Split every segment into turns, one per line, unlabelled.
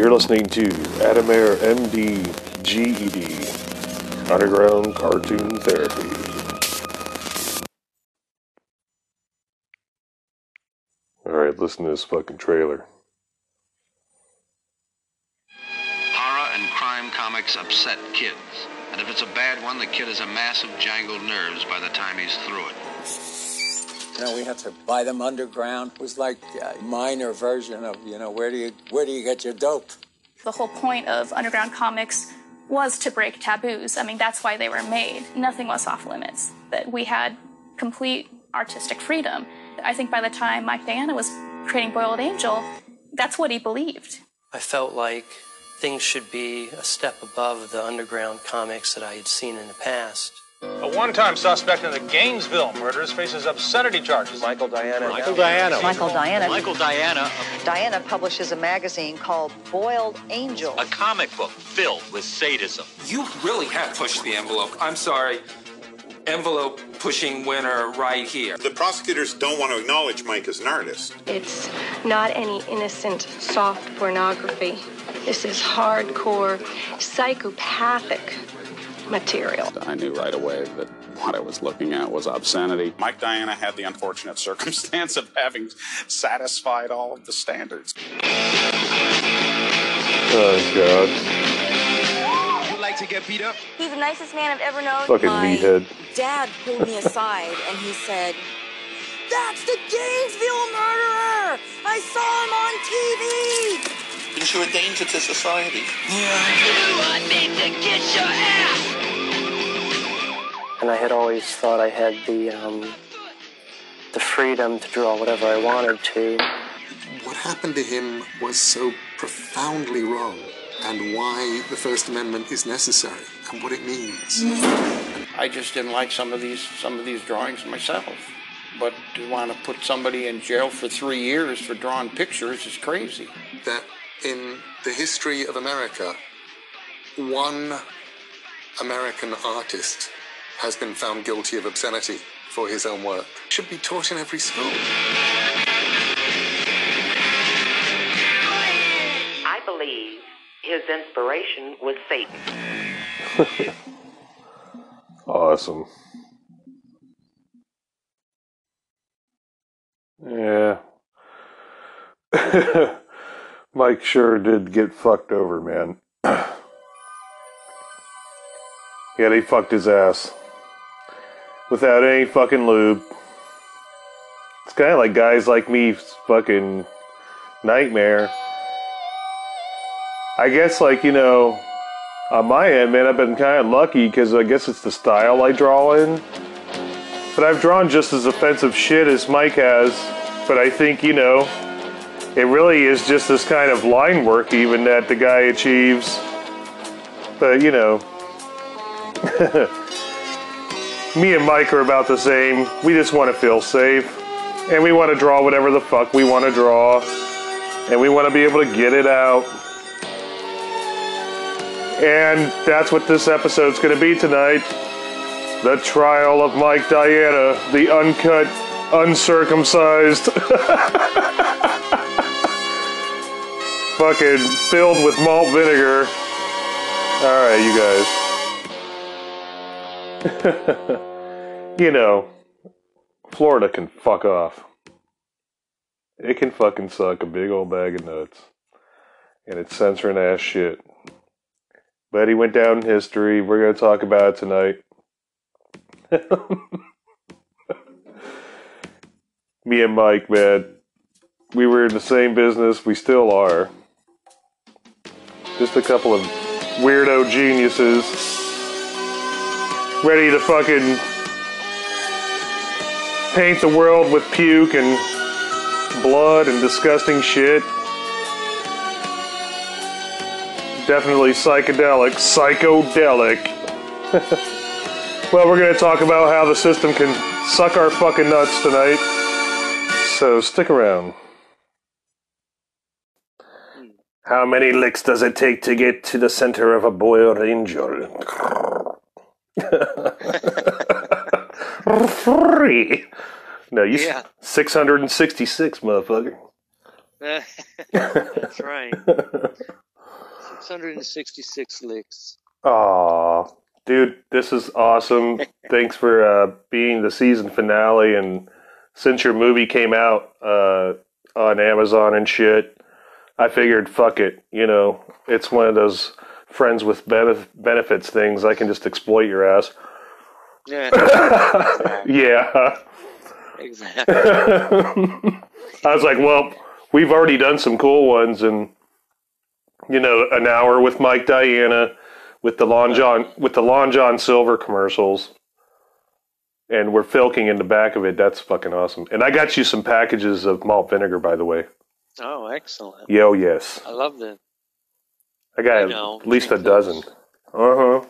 You're listening to Adamair MD GED Underground Cartoon Therapy. Alright, listen to this fucking trailer.
Horror and crime comics upset kids. And if it's a bad one, the kid has a mass of jangled nerves by the time he's through it.
You know, we had to buy them underground. It was like a minor version of, you know, where do you where do you get your dope?
The whole point of underground comics was to break taboos. I mean, that's why they were made. Nothing was off limits. That we had complete artistic freedom. I think by the time Mike Diana was creating Boiled Angel, that's what he believed.
I felt like things should be a step above the underground comics that I had seen in the past.
A one-time suspect in the Gainesville murders faces obscenity charges.
Michael Diana.
Michael Diana.
Michael Diana.
Michael Diana,
Diana publishes a magazine called Boiled Angel.
a comic book filled with sadism.
You really have pushed the envelope. I'm sorry. Envelope pushing winner right here.
The prosecutors don't want to acknowledge Mike as an artist.
It's not any innocent soft pornography. This is hardcore psychopathic material.
I knew right away that what I was looking at was obscenity. Mike Diana had the unfortunate circumstance of having satisfied all of the standards.
Oh, God.
You like to get beat up?
He's the nicest man I've ever known.
Fucking
My
meathead.
dad pulled me aside and he said, That's the Gainesville murderer! I saw him on TV!
Because you're a danger to society. Yeah.
And I had always thought I had the um, the freedom to draw whatever I wanted to.
What happened to him was so profoundly wrong, and why the First Amendment is necessary and what it means.
I just didn't like some of these some of these drawings myself. But to want to put somebody in jail for three years for drawing pictures is crazy.
That in the history of America, one American artist has been found guilty of obscenity for his own work. Should be taught in every school.
I believe his inspiration was Satan.
Awesome. Yeah. Mike sure did get fucked over, man. yeah, they fucked his ass. Without any fucking lube. It's kind of like guys like me fucking nightmare. I guess, like, you know, on my end, man, I've been kind of lucky because I guess it's the style I draw in. But I've drawn just as offensive shit as Mike has. But I think, you know, it really is just this kind of line work even that the guy achieves. But, you know, me and Mike are about the same. We just want to feel safe. And we want to draw whatever the fuck we want to draw. And we want to be able to get it out. And that's what this episode's going to be tonight. The trial of Mike Diana, the uncut, uncircumcised, fucking filled with malt vinegar. All right, you guys. you know, Florida can fuck off. It can fucking suck a big old bag of nuts. And it's censoring ass shit. But he went down in history. We're going to talk about it tonight. Me and Mike, man, we were in the same business. We still are. Just a couple of weirdo geniuses ready to fucking paint the world with puke and blood and disgusting shit. Definitely psychedelic. Psychodelic. well, we're going to talk about how the system can suck our fucking nuts tonight. So stick around. How many licks does it take to get to the center of a boiled angel? Three. No, you
Yeah.
666, motherfucker.
That's right. 666 licks.
Aw, dude, this is awesome. Thanks for uh, being the season finale. And since your movie came out uh, on Amazon and shit, I figured, fuck it. You know, it's one of those friends with benef- benefits things. I can just exploit your ass.
Yeah.
yeah.
exactly.
I was like, well, we've already done some cool ones, and you know, an hour with Mike Diana, with the Long John, with the Long John Silver commercials, and we're filking in the back of it. That's fucking awesome. And I got you some packages of malt vinegar, by the way.
Oh, excellent.
Yo, yes,
I love the.
I got
I know,
at least a dozen. Uh huh.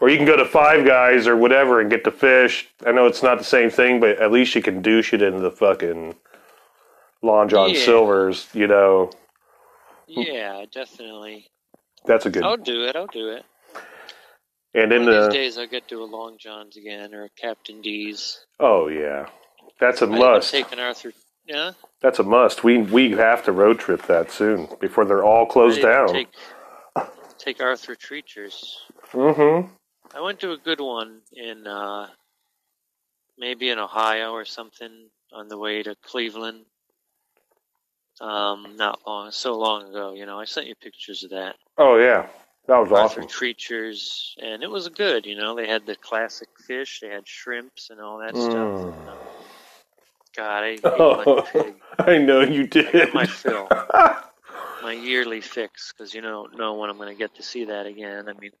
Or you can go to Five Guys or whatever and get the fish. I know it's not the same thing, but at least you can douche it into the fucking Long John
Yeah.
Silvers. You know,
Yeah, definitely.
that's a good.
I'll do it. I'll do it.
And in the
these days, I'll get to a Long John's again or a Captain D's.
oh yeah, that's a
I
must.
taken Arthur. Yeah.
That's a must. We we have to road trip that soon before they're all closed down.
Take, take Arthur Treachers.
Mm-hmm.
I went to a good one in uh, maybe in Ohio or something on the way to Cleveland. Um, not long, so long ago. You know, I sent you pictures of that.
Oh yeah, that was
Arthur
awesome.
Treachers, and it was good. You know, they had the classic fish, they had shrimps and all that stuff.
Mm.
God, I oh, ate like a pig.
I know you did.
my fill, my yearly fix, because you don't know when I'm going to get to see that again. I mean,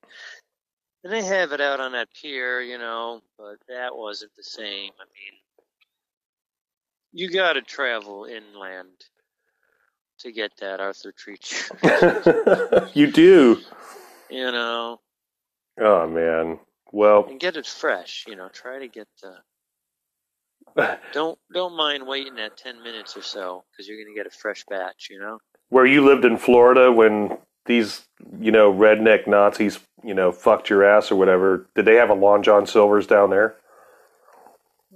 and they have it out on that pier, you know, but that wasn't the same. I mean, you got to travel inland to get that Arthur Treacher.
you do.
you know,
Oh man. Well,
and get it fresh. You know, try to get the. Don't don't mind waiting that ten minutes or so because you're gonna get a fresh batch. You know.
where you lived in Florida when these you know redneck Nazis you know fucked your ass or whatever, did they have a Long John Silver's down there?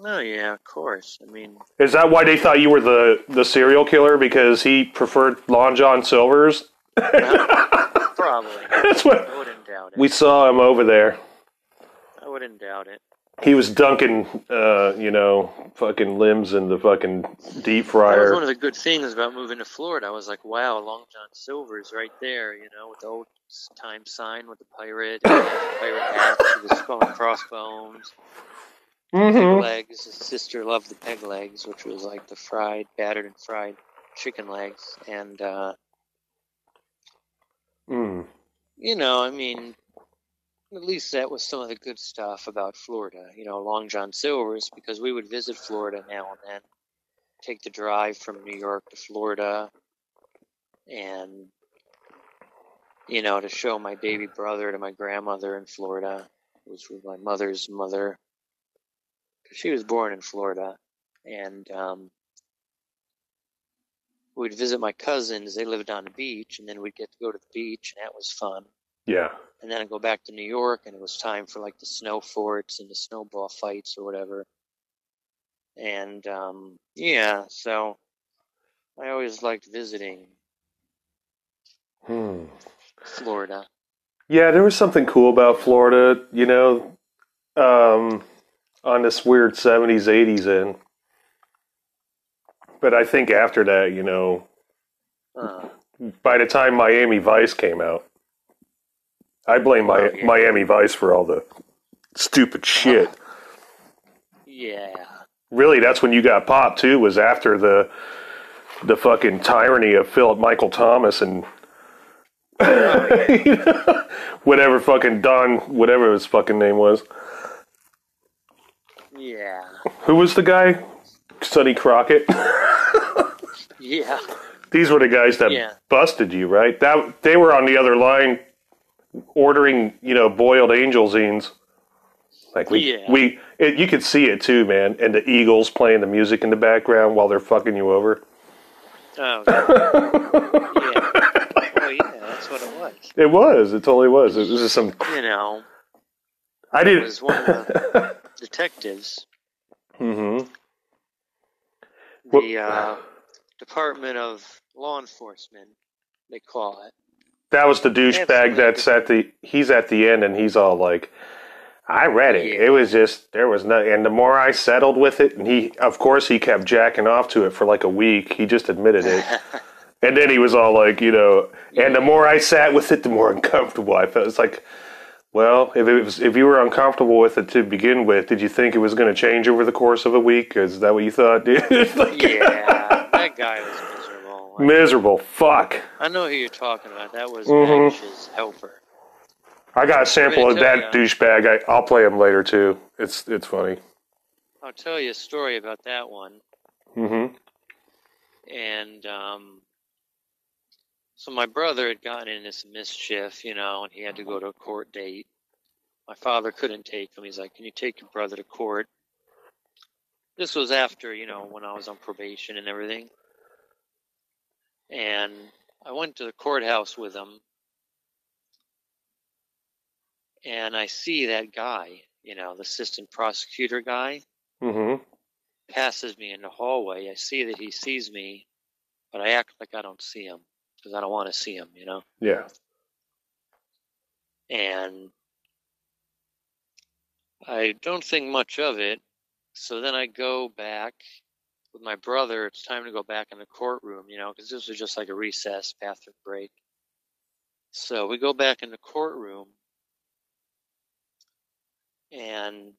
Oh yeah, of course. I mean,
Is that why they thought you were the the serial killer because he preferred Long John Silver's?
probably.
That's what
I wouldn't doubt it.
we saw him over there.
I wouldn't doubt it.
He was dunking, uh, you know, fucking limbs in the fucking deep fryer.
That was one of the good things about moving to Florida. I was like, wow, Long John Silver's right there, you know, with the old time sign with the pirate, the pirate hat with the skull and crossbones, peg
Mhm.
legs. His sister loved the peg legs, which was like the fried, battered and fried chicken legs. And, uh,
Mm.
you know, I mean, at least that was some of the good stuff about Florida, you know, Long John Silver's, because we would visit Florida now and then, take the drive from New York to Florida, and, you know, to show my baby brother to my grandmother in Florida, who was my mother's mother, she was born in Florida, and, um, we'd visit my cousins. They lived on the beach, and then we'd get to go to the beach, and that was fun
Yeah.
and then I'd go back to New York, and it was time for like the snow forts and the snowball fights or whatever. And um, yeah, so I always liked visiting
Hmm.
Florida.
Yeah, there was something cool about Florida, you know, um, on this weird 70s, 80s end. But I think after that, you know,
Uh,
by the time Miami Vice came out, I blame my, Miami Vice for all the stupid shit.
yeah,
Really, that's when you got popped too. Was after the the fucking tyranny of Philip Michael Thomas and whatever fucking Don, whatever his fucking name was.
yeah,
Who was the guy? Sonny Crockett.
yeah.
These were the guys that
Yeah.
busted you, right? That they were on the other line, ordering you know boiled angel zines. Like we
Yeah.
we it, you could see it too, man. And the Eagles playing the music in the background while they're fucking you over.
Oh, yeah. Oh, yeah, that's what it was.
It was. It totally was. It was just some.
You know,
I didn't.
was one of the detectives,
Mm-hmm.
the uh, Department of Law Enforcement, they call it.
That was the douchebag that's at the he's at the end and he's all like I read it. It was just there was no and the more I settled with it and he of course he kept jacking off to it for like a week. He just admitted it. and then he was all like, you know, and the more I sat with it, the more uncomfortable I felt. It's like well, if it was if you were uncomfortable with it to begin with, did you think it was going to change over the course of a week? Is that what you thought, dude? Like,
Yeah, that guy was. Like,
miserable. Fuck.
I know who you're talking about. That was. Baggish's helper.
I got a sample of that douchebag. I, I'll play him later too. It's it's funny.
I'll tell you a story about that one.
Mm-hmm.
And um, so my brother had gotten into some mischief, you know, and he had to go to a court date. My father couldn't take him. He's like, "Can you take your brother to court?" This was after, you know, when I was on probation and everything. And I went to the courthouse with him, and I see that guy, you know, the assistant prosecutor guy
Mm-hmm.
passes me in the hallway. I see that he sees me, but I act like I don't see him because I don't want to see him, you know.
Yeah.
And I don't think much of it. So then I go back with my brother. It's time to go back in the courtroom, you know, because this was just like a recess, bathroom break. So we go back in the courtroom and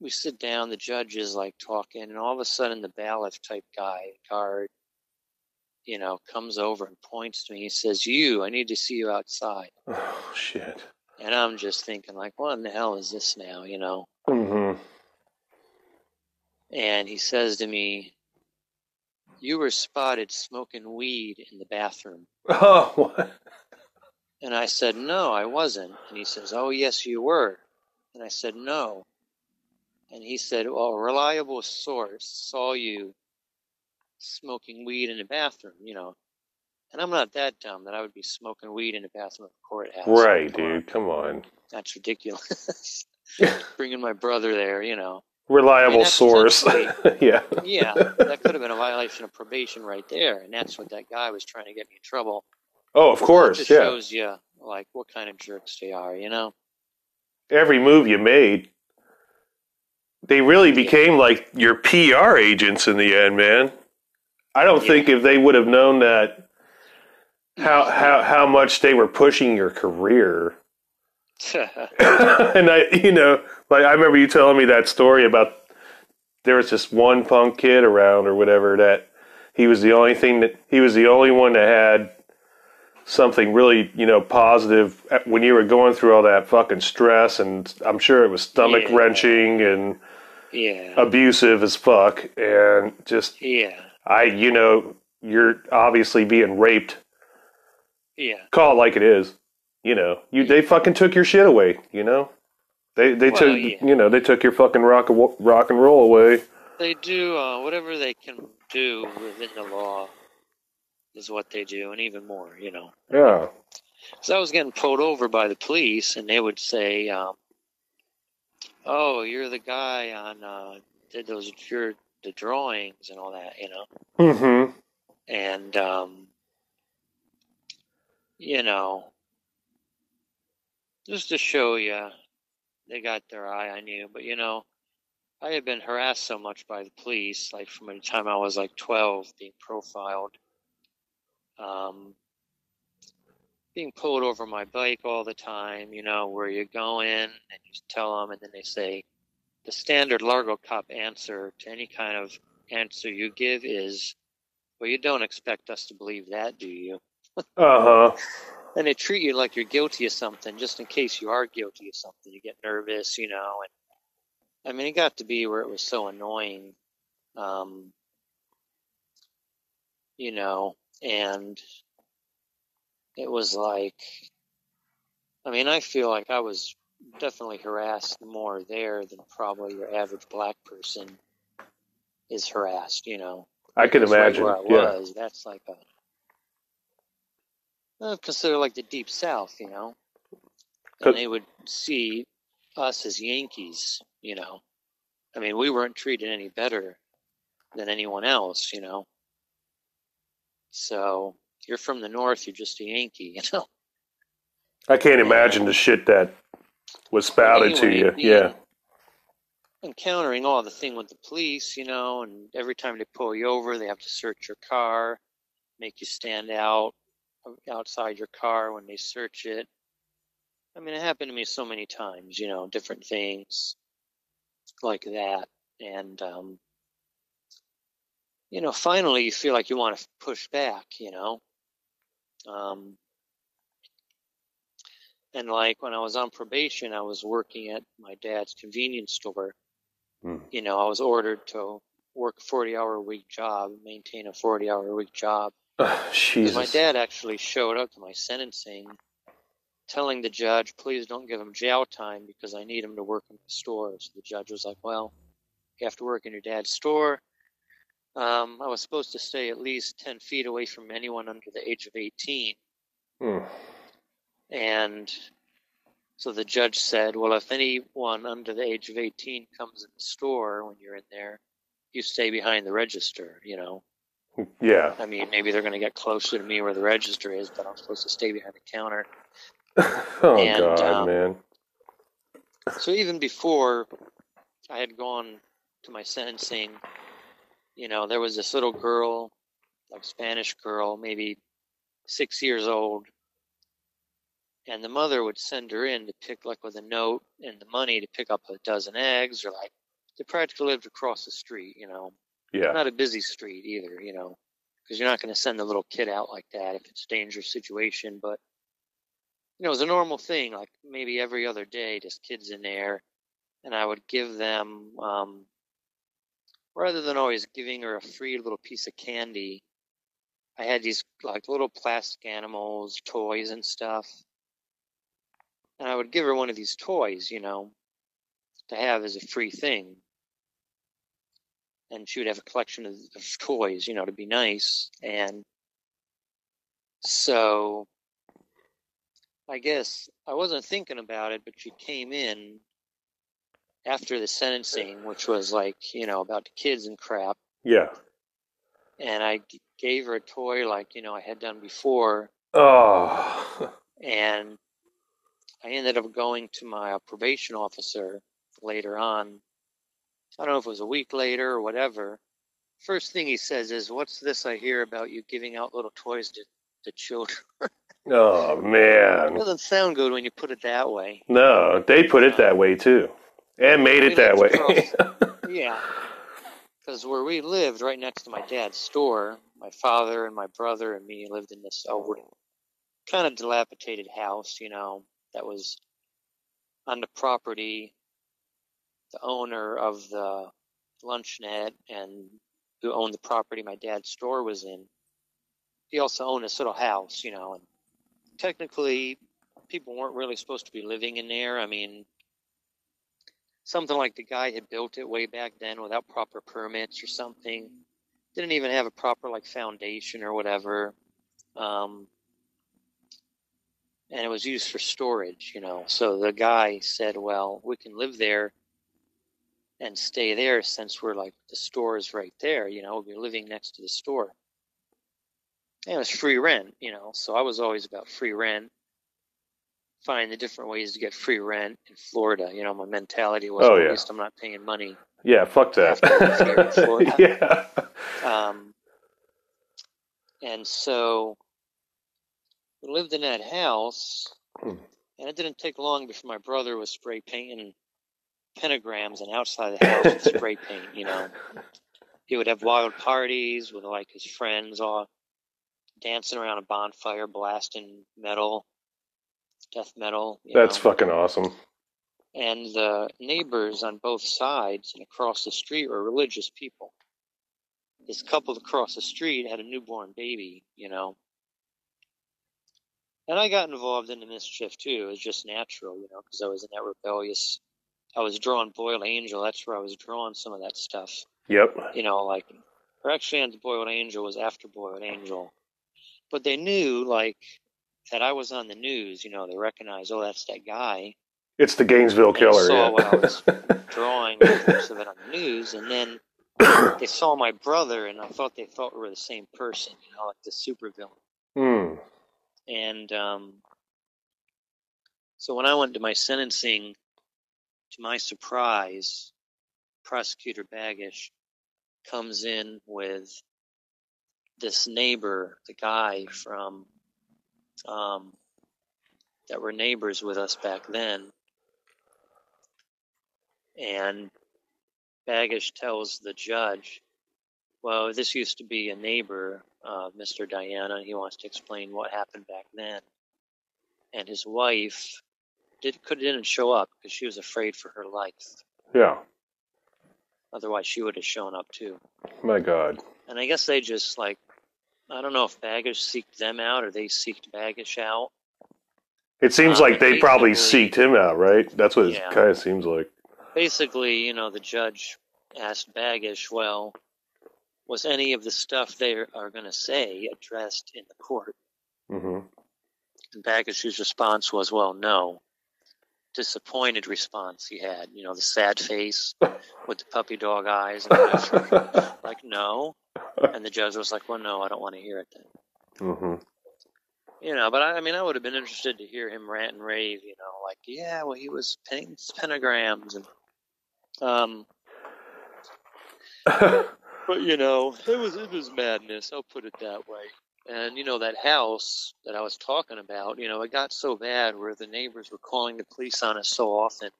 we sit down, the judge is like talking, and all of a sudden the bailiff type guy, guard, you know, comes over and points to me. He says, You, I need to see you outside.
Oh shit.
And I'm just thinking, like, what in the hell is this now, you know?
Mm-hmm.
And he says to me, You were spotted smoking weed in the bathroom.
Oh, what?
And I said, No, I wasn't. And he says, Oh, yes, you were. And I said, No. And he said, Well, a reliable source saw you smoking weed in the bathroom, you know. And I'm not that dumb that I would be smoking weed in the bathroom of the courthouse.
Right, dude. Come on.
That's ridiculous. Bringing my brother there, you know.
Reliable source. yeah.
Yeah, that could have been a violation of probation right there. And that's what that guy was trying to get me in trouble.
Oh, of
It
course.
just
Yeah.
shows you, like, what kind of jerks they are, you know?
Every move you made, they really became like your PR agents in the end, man. I don't think if they would have known that how mm-hmm. how how much they were pushing your career. and I, you know, like I remember you telling me that story about there was this one punk kid around or whatever that he was the only thing that he was the only one that had something really, you know, positive when you were going through all that fucking stress and I'm sure it was stomach
Yeah.
wrenching and
yeah.
abusive as fuck and just
Yeah.
I, you know, you're obviously being raped.
Yeah.
Call it like it is. You know, you they fucking took your shit away. You know, they they
Well,
took
yeah.
you know they took your fucking rock and- rock and roll away.
They do uh, whatever they can do within the law is what they do, and even more, you know.
Yeah.
So I was getting pulled over by the police, and they would say, um, "Oh, you're the guy on uh, did those your the drawings and all that," you know.
Mm-hmm.
And um, you know, just to show you, they got their eye on you. But you know, I had been harassed so much by the police, like from the time I was like 12, being profiled, um, being pulled over my bike all the time. You know, where you're going, and you tell them, and then they say, the standard Largo cop answer to any kind of answer you give is, "Well, you don't expect us to believe that, do you?"
Uh huh.
And they treat you like you're guilty of something just in case you are guilty of something. You get nervous, you know, and I mean, it got to be where it was so annoying, um, you know, and it was like, I mean, I feel like I was definitely harassed more there than probably your average black person is harassed, you know.
I can
Because right
imagine.
Where I
Yeah.
was, that's like a uh, consider like the deep south, you know. And they would see us as Yankees, you know. I mean, we weren't treated any better than anyone else, you know. So you're from the north, you're just a Yankee, you know.
I can't imagine the shit that was spouted to you.
Anyway,
Yeah.
Encountering all the thing with the police, you know, and every time they pull you over, they have to search your car, make you stand out outside your car when they search it. I mean, it happened to me so many times, you know, different things like that. And, um, you know, finally you feel like you want to push back, you know. Um, and like when I was on probation, I was working at my dad's convenience store.
Hmm.
You know, I was ordered to work a 40 hour a week job, maintain a 40 hour a week job. Because
Jesus.
my dad actually showed up to my sentencing telling the judge, please don't give him jail time because I need him to work in the store. So the judge was like, well, you have to work in your dad's store. Um, I was supposed to stay at least 10 feet away from anyone under the age of 18.
Hmm.
And so the judge said, well, if anyone under the age of 18 comes in the store when you're in there, you stay behind the register, you know.
Yeah.
I mean, maybe they're going to get closer to me where the register is, but I'm supposed to stay behind the counter.
Oh
And,
God,
um,
man.
So even before I had gone to my sentencing, you know, there was this little girl, like Spanish girl, maybe six years old, and the mother would send her in to pick, like, with a note and the money to pick up a dozen eggs, or like, they practically lived across the street, you know.
Yeah.
Not a busy street either, you know, because you're not going to send the little kid out like that if it's a dangerous situation. But you know, it was a normal thing, like maybe every other day, just kids in there, and I would give them, um, rather than always giving her a free little piece of candy, I had these like little plastic animals, toys and stuff, and I would give her one of these toys, you know, to have as a free thing. And she would have a collection of, of toys, you know, to be nice. And so I guess I wasn't thinking about it, but she came in after the sentencing, which was like, you know, about the kids and crap.
Yeah.
And I g- gave her a toy like, you know, I had done before.
Oh.
And I ended up going to my probation officer later on. I don't know if it was a week later or whatever. First thing he says is, What's this I hear about you giving out little toys to, to children?
Oh
it
man.
doesn't sound good when you put it that way.
No, they put it that way too, and made it that way.
Yeah. Because where we lived, right next to my dad's store, my father and my brother and me lived in this old, kind of dilapidated house, you know, that was on the property. The owner of the lunch net and who owned the property my dad's store was in, he also owned this little house, you know, and technically people weren't really supposed to be living in there. I mean, something like the guy had built it way back then without proper permits or something. Didn't even have a proper like foundation or whatever. Um, and it was used for storage, you know. So the guy said, "Well, we can live there and stay there since we're like the store is right there, you know. We're living next to the store." And it was free rent, you know. So I was always about free rent. Find the different ways to get free rent in Florida. You know, my mentality was
Oh,
at
yeah.
least I'm not paying money.
yeah, fuck that.
here in Florida.
yeah.
Um, and so we lived in that house,
Hmm.
and it didn't take long before my brother was spray painting pentagrams and outside the house with spray paint. You know, he would have wild parties with like his friends, all dancing around a bonfire, blasting metal, death metal.
That's
know?
fucking awesome.
and the neighbors on both sides and across the street were religious people. This couple across the street had a newborn baby, you know. And I got involved in the mischief too. It was just natural, you know, because I was in that rebellious. I was drawing Boiled Angel. That's where I was drawing some of that stuff.
Yep.
You know, like, or actually, on Boiled Angel was after Boiled Angel. But they knew, like, that I was on the news. You know, they recognized, oh, that's that guy
It's the Gainesville
and
killer.
saw
Yeah.
what I was drawing most of it on the news, and then they saw my brother, and I thought they thought we were the same person, you know, like the supervillain.
Hmm.
And um, so when I went to my sentencing, to my surprise, prosecutor Baggish comes in with this neighbor, the guy from um, that were neighbors with us back then, and Baggish tells the judge, "Well, this used to be a neighbor, uh, Mr. Diana. He wants to explain what happened back then." And his wife did could didn't show up because she was afraid for her life.
Yeah.
Otherwise, she would have shown up too.
My God.
And I guess they just like, I don't know if Baggish seeked them out or they seeked Baggish out.
It seems
Um,
like they probably seeked him out, right? That's what
Yeah.
it kind of seems like.
Basically, you know, the judge asked Baggish, well, was any of the stuff they are going to say addressed in the court?
Mm-hmm.
And Baggish's response was, well, no. Disappointed response he had, you know, the sad face with the puppy dog eyes. And like, no. And the judge was like, well, no, I don't want to hear it then.
hmm
You know, but I, I mean, I would have been interested to hear him rant and rave. You know, like, yeah, well, he was painting pentagrams and, um, but you know, it was it was madness. I'll put it that way. And you know that house that I was talking about, you know, it got so bad where the neighbors were calling the police on us so often.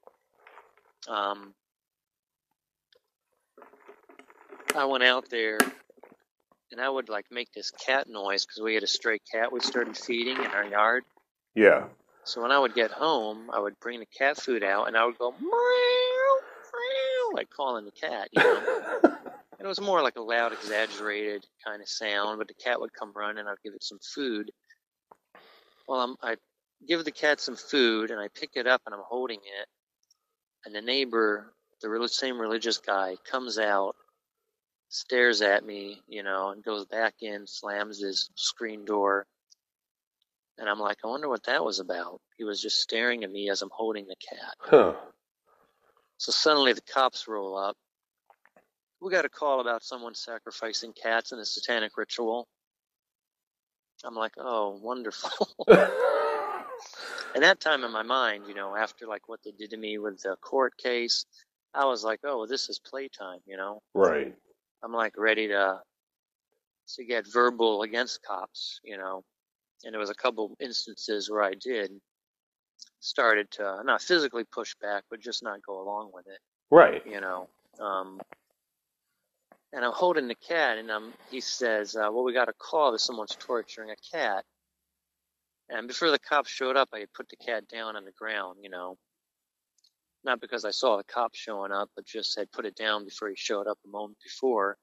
Um, I went out there and I would like make this cat noise because we had a stray cat we started feeding in our yard.
Yeah.
So when I would get home, I would bring the cat food out and I would go meow, meow, like calling the cat, you know. and it was more like a loud, exaggerated kind of sound, but the cat would come running. I'd give it some food. Well, I'm, I give the cat some food and I pick it up and I'm holding it, and the neighbor, the same religious guy, comes out, stares at me, you know, and goes back in, slams his screen door. And I'm like, I wonder what that was about. He was just staring at me as I'm holding the cat.
Huh.
So suddenly the cops roll up. We got a call about someone sacrificing cats in a satanic ritual. I'm like, oh, wonderful. and that time in my mind, you know, after like what they did to me with the court case, I was like, oh, this is playtime, you know?
Right.
I'm like ready to to get verbal against cops, you know. And there was a couple instances where I did started to not physically push back, but just not go along with it,
Right.
you know. Um, and I'm holding the cat, and um, he says, uh, "Well, we got a call that someone's torturing a cat." And before the cops showed up, I had put the cat down on the ground, you know, not because I saw the cops showing up, but just had put it down before he showed up a moment before.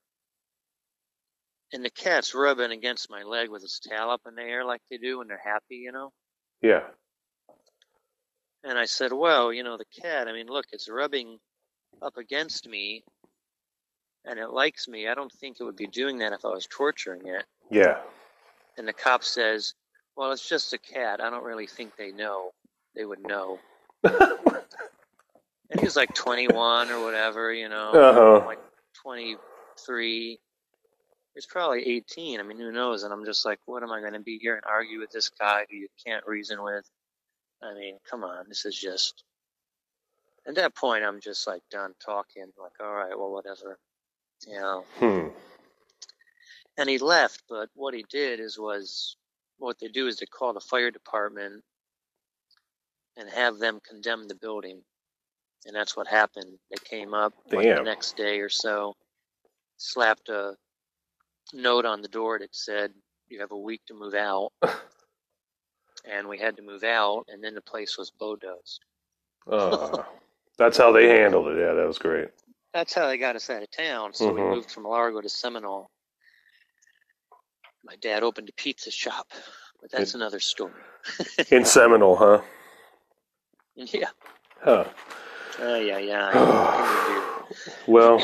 And the cat's rubbing against my leg with its tail up in the air like they do when they're happy, you know.
Yeah.
And I said, well, you know, the cat, I mean, look, it's rubbing up against me and it likes me. I don't think it would be doing that if I was torturing it.
Yeah.
And the cop says, well, it's just a cat. I don't really think they know. They would know. and he was like 21 or whatever, you know,
Uh-huh.
like 23. He's probably 18. I mean, who knows? And I'm just like, what am I going to be here and argue with this guy who you can't reason with? I mean, come on. This is just. At that point, I'm just like done talking. Like, all right, well, whatever. You know.
Hmm.
And he left, but what he did is was what they do is they call the fire department and have them condemn the building. And that's what happened. They came up like, the next day or so, slapped a note on the door that said, You have a week to move out. and we had to move out, and then the place was bulldozed.
Uh, that's how they handled it. Yeah, that was great.
That's how they got us out of town. So we
Mhm.
moved from Largo to Seminole. My dad opened a pizza shop, but that's another story.
In Seminole, huh?
Yeah.
Huh.
Uh, yeah, yeah.
Well,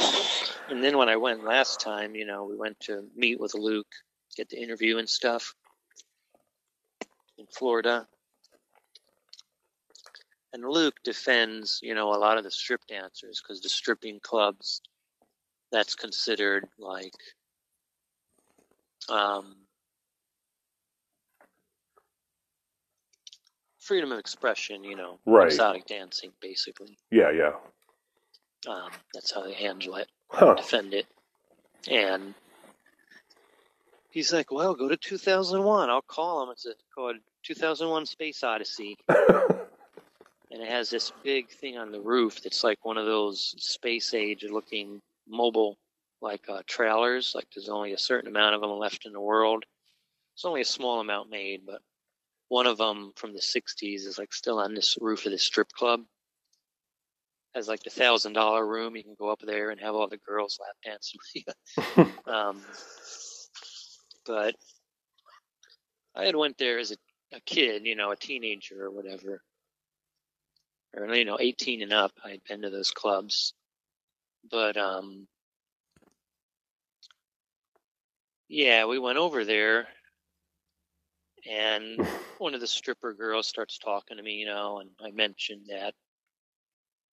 and then when I went last time, you know, we went to meet with Luke, get the interview and stuff in Florida. And Luke defends, you know, a lot of the strip dancers because the stripping clubs, that's considered like, um, freedom of expression, you know,
Right.
exotic dancing, basically.
Yeah, yeah.
Um, that's how they handle it,
Huh.
defend it. And he's like, well, go to 2001. I'll call him. It's a, called 2001 Space Odyssey. and it has this big thing on the roof that's like one of those space age looking mobile like uh, trailers. Like there's only a certain amount of them left in the world. It's only a small amount made, but one of them from the 60s is like still on this roof of this strip club. Has like the thousand dollar room. You can go up there and have all the girls lap dance. um, but I had went there as a, a kid, you know, a teenager or whatever, or you know, 18 and up. I had been to those clubs, but um, yeah, we went over there, and one of the stripper girls starts talking to me, you know, and I mentioned that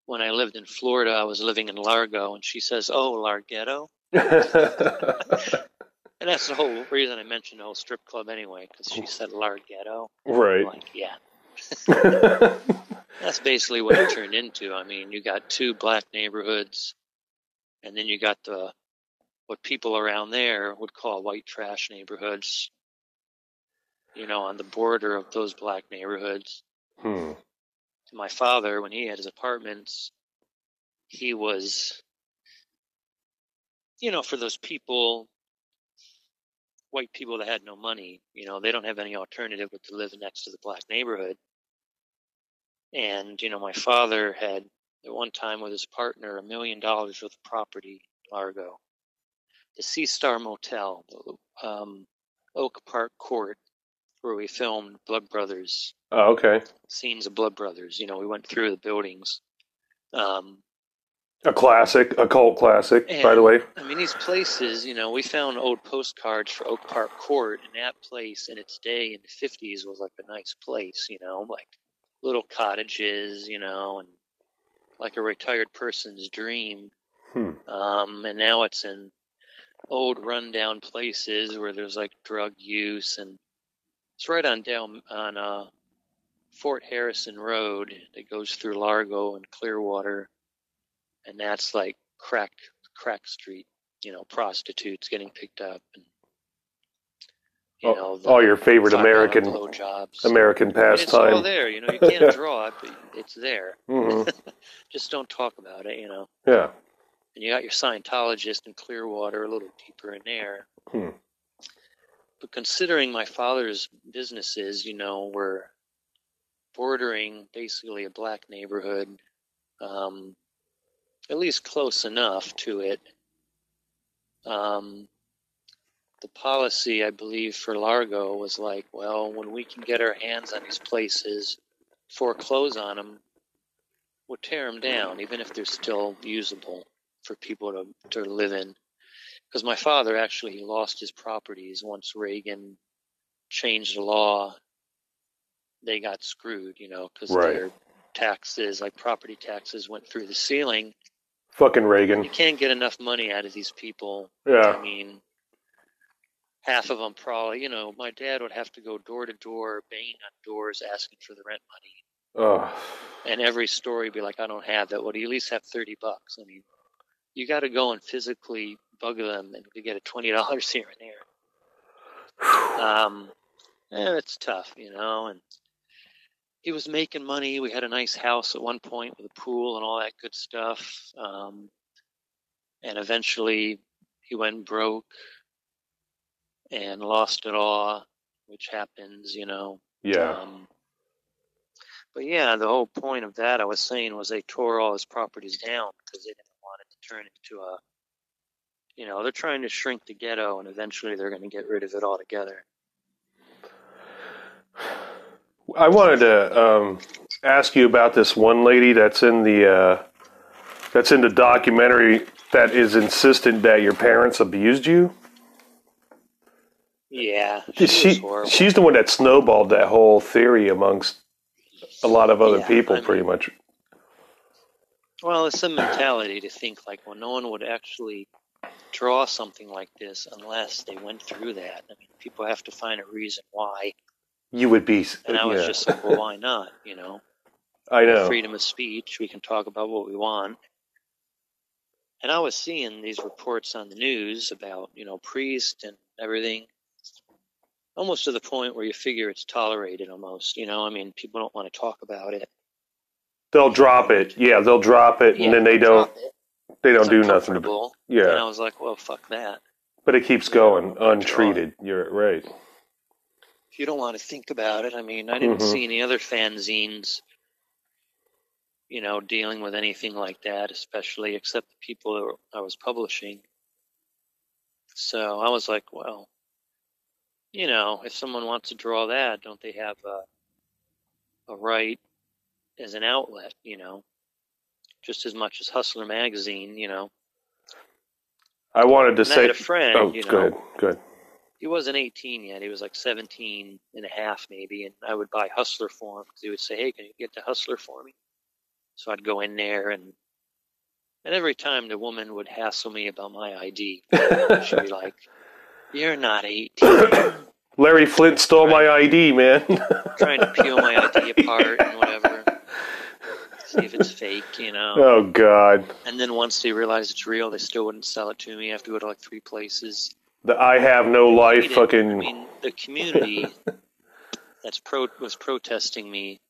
when I lived in Florida, I was living in Largo, and she says, "Oh, Larghetto." And that's the whole reason I mentioned the whole strip club anyway, because she said Larghetto.
Right.
I'm like, yeah. That's basically what it turned into. I mean, you got two black neighborhoods, and then you got the what people around there would call white trash neighborhoods. You know, on the border of those black neighborhoods.
Hmm.
My father, when he had his apartments, he was, you know, for those people, white people that had no money, you know, they don't have any alternative but to live next to the black neighborhood. And, you know, my father had at one time with his partner a million dollars worth of property in Largo. The Sea Star Motel, um, Oak Park Court, where we filmed Blood Brothers,
Oh, okay.
scenes of Blood Brothers. You know, we went through the buildings. Um,
A classic, a cult classic, by the way.
I mean, these places, you know, we found old postcards for Oak Park Court, and that place in its day in the 50s was like a nice place, you know, like little cottages, you know, and like a retired person's dream.
Hmm.
Um, and now it's in old rundown places where there's like drug use, and it's right on down on uh, Fort Harrison Road that goes through Largo and Clearwater and that's like crack crack street you know prostitutes getting picked up and you
Oh,
know the
all your favorite American
blowjobs.
American
mean, it's all there you know you can't draw it but it's there
Mhm.
just don't talk about it you know
Yeah.
and you got your Scientologist in Clearwater a little deeper in there
Hmm.
but considering my father's businesses, you know, were bordering basically a black neighborhood, um, at least close enough to it. Um, the policy, I believe, for Largo was like, well, when we can get our hands on these places, foreclose on them, we'll tear them down, even if they're still usable for people to, to live in because my father actually he lost his properties once Reagan changed the law. They got screwed, you know, because
Right.
their taxes, like property taxes, went through the ceiling.
Fucking Reagan.
You can't get enough money out of these people.
Yeah.
I mean, half of them probably, you know, my dad would have to go door to door, banging on doors, asking for the rent money.
Oh,
And every story would be like, I don't have that. Well, do you at least have 30 bucks? I mean, you got to go and physically bug them and you get a $20 here and there. Um, eh, it's tough, you know, and he was making money. We had a nice house at one point with a pool and all that good stuff. Um, and eventually he went broke and lost it all, which happens, you know.
Yeah.
Um, but yeah, the whole point of that I was saying was they tore all his properties down because they didn't want it to turn into a, you know, they're trying to shrink the ghetto and eventually they're going to get rid of it altogether.
I wanted to um, ask you about this one lady that's in the uh, that's in the documentary that is insistent that your parents abused you.
Yeah, she,
She, she's the one that snowballed that whole theory amongst a lot of other
Yeah,
people,
I
pretty much.
Well, it's a mentality to think like, well, no one would actually draw something like this unless they went through that. I mean, people have to find a reason why.
You would be.
And I was
yeah.
just like, well, why not? You know,
I know.
freedom of speech. We can talk about what we want. And I was seeing these reports on the news about, you know, priest and everything, almost to the point where you figure it's tolerated almost. You know, I mean, people don't want to talk about it.
They'll drop it. Yeah, they'll drop it,
Yeah,
and then they don't. They don't
It's
do nothing. To,
uncomfortable. And I was like, well, fuck that.
but it keeps going untreated. You're right.
If you don't want to think about it, I mean, I didn't
Mhm.
see any other fanzines, you know, dealing with anything like that, especially except the people that I was publishing. So I was like, well, you know, if someone wants to draw that, don't they have a, a right as an outlet, you know, just as much as Hustler magazine, you know.
I wanted to
And I
say.
had a friend,
oh,
you know.
good, good.
He wasn't 18 yet. He was like 17 and a half, maybe. And I would buy Hustler for him because he would say, Hey, can you get the Hustler for me? So I'd go in there and and every time the woman would hassle me about my ID, she'd be like, You're not 18.
Larry Flynt stole my ID, man.
Trying to peel my ID apart and whatever. See if it's fake, you know.
oh God,
And then once they realized it's real, they still wouldn't sell it to me. I have to go to like three places.
the I have no life fucking.
I mean, the community that's pro was protesting me.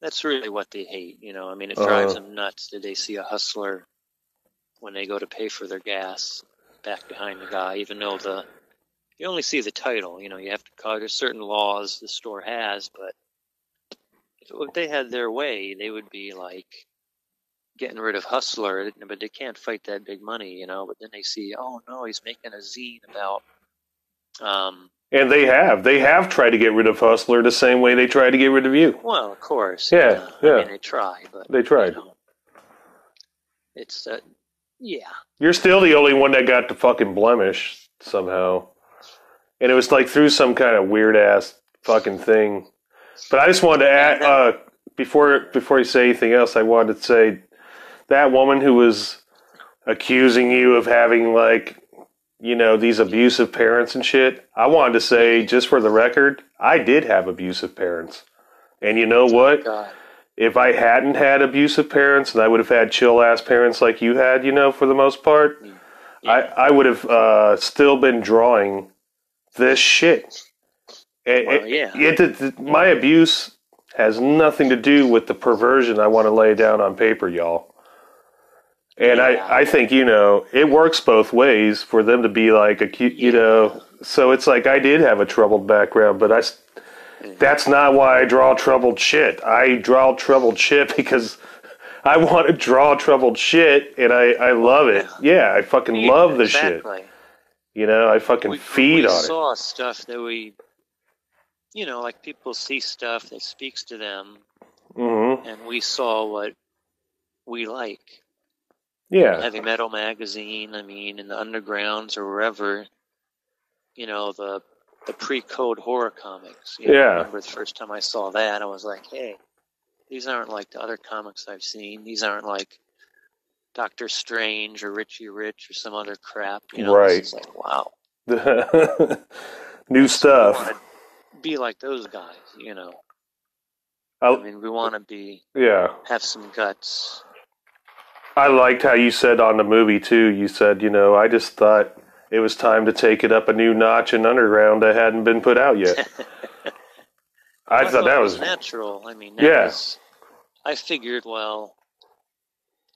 That's really what they hate. You know, I mean, it drives
Uh-huh.
them nuts that they see a hustler when they go to pay for their gas back behind the guy, even though the you only see the title. You know, you have to call. There's certain laws the store has, but if, they had their way, they would be like getting rid of Hustler, but they can't fight that big money, you know. But then they see, oh no, he's making a zine about um,
and they have, they have tried to get rid of Hustler the same way they tried to get rid of you.
Well, of course.
Yeah,
I
yeah.
mean, they try, but
They tried.
it's uh, yeah.
You're still the only one that got the fucking blemish somehow. And it was like through some kind of weird ass fucking thing. But I just wanted to add uh before before you say anything else, I wanted to say that woman who was accusing you of having like you know, these abusive parents and shit. I wanted to say, just for the record, I did have abusive parents. And you know what? If I hadn't had abusive parents and I would have had chill ass parents like you had, you know, for the most part, I, I would have uh, still been drawing this shit. It-
Well, yeah.
it- it- my abuse has nothing to do with the perversion I want to lay down on paper, y'all. And I, I think, you know, it works both ways for them to be like, acu- you know, so it's like I did have a troubled background, but I, mm. that's not why I draw troubled shit. I draw troubled shit because I want to draw troubled shit and I, I love it. Yeah, I fucking
Yeah,
love the shit. You know, I fucking feed
we
on it.
saw stuff that we, you know, like people see stuff that speaks to them,
hmm
and we saw what we like.
Yeah.
Heavy Metal magazine. I mean, in the undergrounds or wherever. You know the the pre-code horror comics. You know,
Yeah.
I remember the first time I saw that, I was like, hey, these aren't like the other comics I've seen. These aren't like Doctor Strange or Richie Rich or some other crap. You know,
Right.
It's like, wow.
New stuff.
be like those guys, you know.
I-
I mean, we want to be
Yeah.
have some guts.
I liked how you said on the movie too. You said, you know, I just thought it was time to take it up a new notch in underground that hadn't been put out yet. I thought that was
natural. I mean,
Yeah.
was- I figured, well,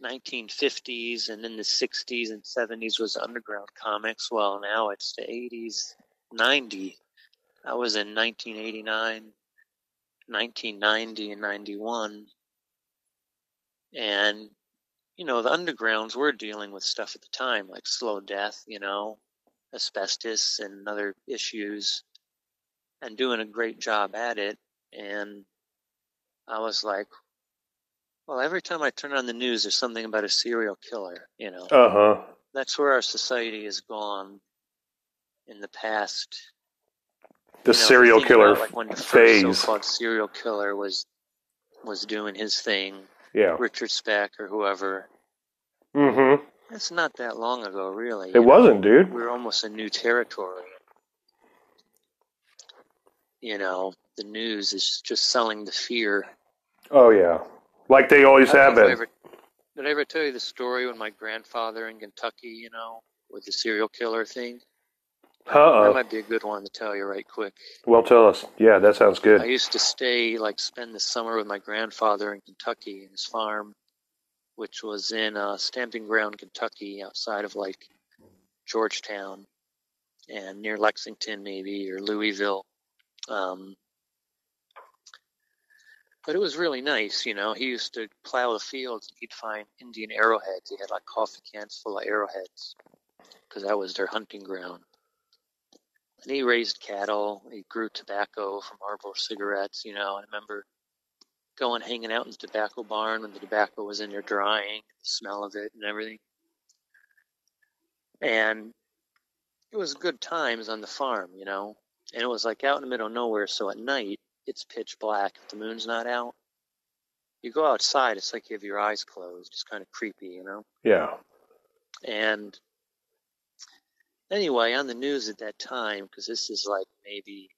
1950s and then the 60s and 70s was underground comics. Well, now it's the 80s, 90. I was in 1989, 1990, and 91. And, you know, the undergrounds were dealing with stuff at the time, like slow death, you know, asbestos and other issues, and doing a great job at it. And I was like, well, every time I turn on the news, there's something about a serial killer, you know.
Uh huh.
That's where our society has gone in the past.
The
you know,
serial killer
about, like when the first
phase.
so-called serial killer was was doing his thing.
Yeah.
Richard Speck or whoever.
Mm-hmm.
It's not that long ago, really.
It wasn't, dude.
We're almost in new territory. you know, the news is just selling the fear.
Oh yeah, like they always
I
have
don't know if I
been.
ever- did I ever tell you the story when my grandfather in Kentucky, you know, with the serial killer thing? That
Uh-uh.
might be a good one to tell you right quick.
Well, tell us. Yeah, that sounds good.
I used to stay, like, spend the summer with my grandfather in Kentucky in his farm, which was in uh, Stamping Ground, Kentucky, outside of, like, Georgetown and near Lexington, maybe, or Louisville. Um, but it was really nice, you know. He used to plow the fields and he'd find Indian arrowheads. He had, like, coffee cans full of arrowheads because that was their hunting ground. And he raised cattle. He grew tobacco from Marlboro cigarettes, you know. I remember going hanging out in the tobacco barn when the tobacco was in there drying, the smell of it and everything. And it was good times on the farm, you know. And it was like out in the middle of nowhere, so at night it's pitch black if the moon's not out. You go outside, it's like you have your eyes closed. It's kind of creepy, you know.
Yeah.
And anyway, on the news at that time, because this is like maybe,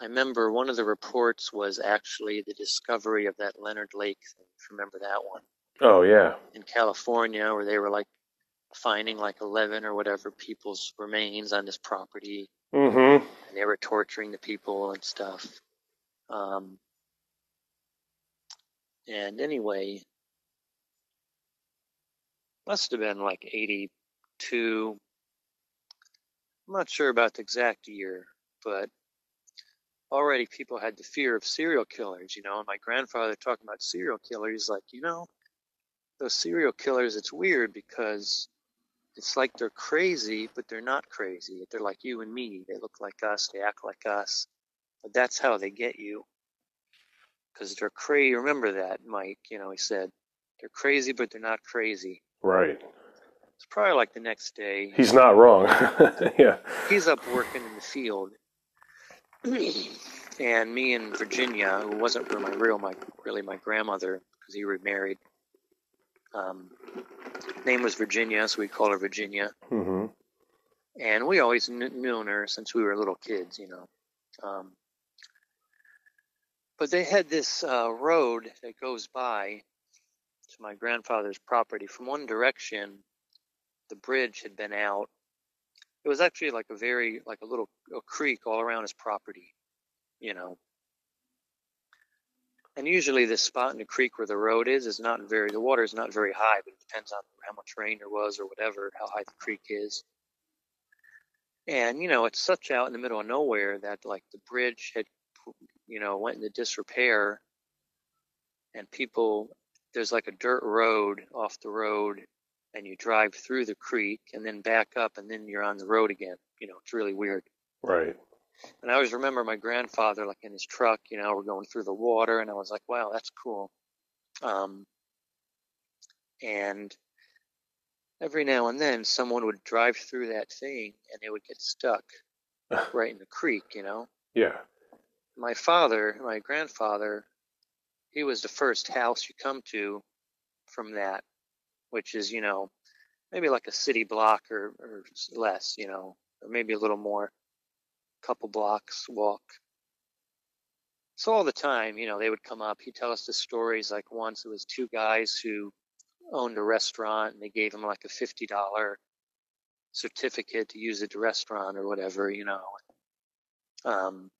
I remember one of the reports was actually the discovery of that Leonard Lake thing. If you remember that one
Oh yeah.
in California, where they were like finding like 11 or whatever people's remains on this property,
Mm-hmm.
and they were torturing the people and stuff. Um, and anyway, must have been like 82. I'm not sure about the exact year, but already people had the fear of serial killers, you know. And my grandfather talking about serial killers, like, you know, those serial killers, it's weird because it's like they're crazy, but they're not crazy. They're like you and me. They look like us, they act like us, but that's how they get you. Because they're crazy. Remember that, Mike? You know, he said they're crazy, but they're not crazy.
Right.
It's probably like the next day.
He's not wrong. yeah.
He's up working in the field, and me and Virginia, who wasn't really my real my really my grandmother because he remarried. Um, name was Virginia, so we called her Virginia,
Mm-hmm.
and we always kn- known her since we were little kids, you know. Um, but they had this uh, road that goes by to my grandfather's property from one direction. The bridge had been out. It was actually like a very like a little a creek all around his property, you know. And usually, this spot in the creek where the road is is not very the water is not very high, but it depends on how much rain there was or whatever, how high the creek is. And you know, it's such out in the middle of nowhere that like the bridge had, you know, went into disrepair, and people there's like a dirt road off the road, and you drive through the creek and then back up, and then you're on the road again. You know, it's really weird.
Right.
And I always remember my grandfather, like in his truck, you know, we're going through the water, and I was like, wow, that's cool. Um, and every now and then, someone would drive through that thing, and they would get stuck right in the creek, you know.
Yeah.
My father, my grandfather, he was the first house you come to from that, which is, you know, maybe like a city block or, or less, you know, or maybe a little more couple blocks walk. So all the time, you know, they would come up. He'd tell us the stories. Like once it was two guys who owned a restaurant and they gave him like a fifty dollar certificate to use at the restaurant or whatever, you know. Um,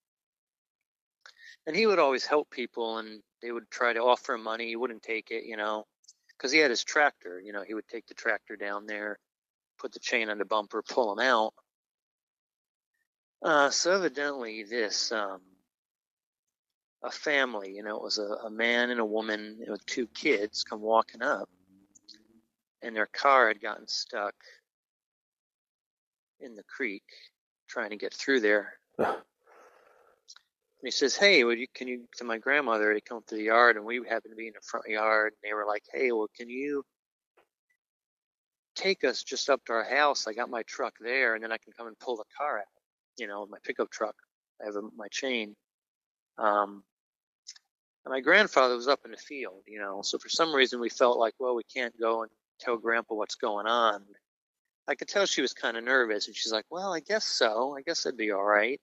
and he would always help people, and they would try to offer him money. He wouldn't take it, you know, because he had his tractor. You know, he would take the tractor down there, put the chain on the bumper, pull him out. Uh, so evidently, this um, a family, you know, it was a, a man and a woman with two kids come walking up, and their car had gotten stuck in the creek trying to get through there. He says, "Hey, would you can you to my grandmother to come to the yard?" And we happened to be in the front yard, and they were like, "Hey, well, can you take us just up to our house? I got my truck there, and then I can come and pull the car out." you know, my pickup truck. I have a, my chain. Um, and my grandfather was up in the field, you know, so for some reason we felt like, well, we can't go and tell grandpa what's going on. I could tell she was kind of nervous and she's like, well, I guess so. I guess it'd be all right.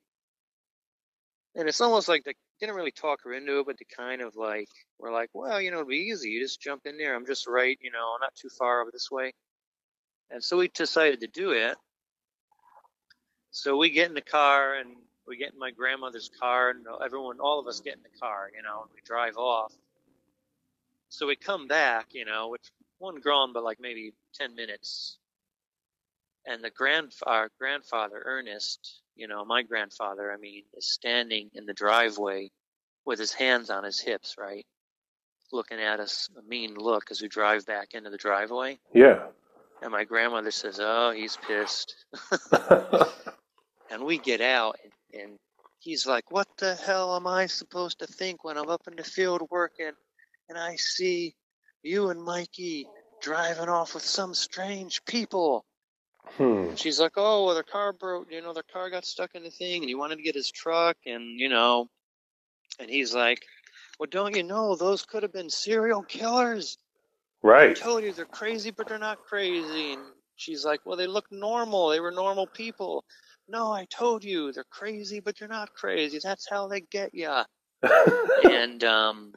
And it's almost like they didn't really talk her into it, but they kind of like were like, well, you know, it'd be easy. You just jump in there. I'm just right, you know, not too far over this way. And so we decided to do it. So we get in the car and we get in my grandmother's car and everyone, all of us get in the car, you know, and we drive off. So we come back, you know, which one gone, but like maybe 10 minutes. And the grand, grandfather, Ernest, you know, my grandfather, I mean, is standing in the driveway with his hands on his hips, right? Looking at us, a mean look as we drive back into the driveway.
Yeah.
And my grandmother says, Oh, he's pissed. and we get out, and, and he's like, What the hell am I supposed to think when I'm up in the field working and I see you and Mikey driving off with some strange people?
Hmm.
She's like, Oh, well, their car broke, you know, their car got stuck in the thing, and he wanted to get his truck, and, you know, and he's like, Well, don't you know those could have been serial killers?
Right.
I told you they're crazy, but they're not crazy. And she's like, Well, they look normal. They were normal people. No, I told you they're crazy, but they're not crazy. That's how they get ya. and, um,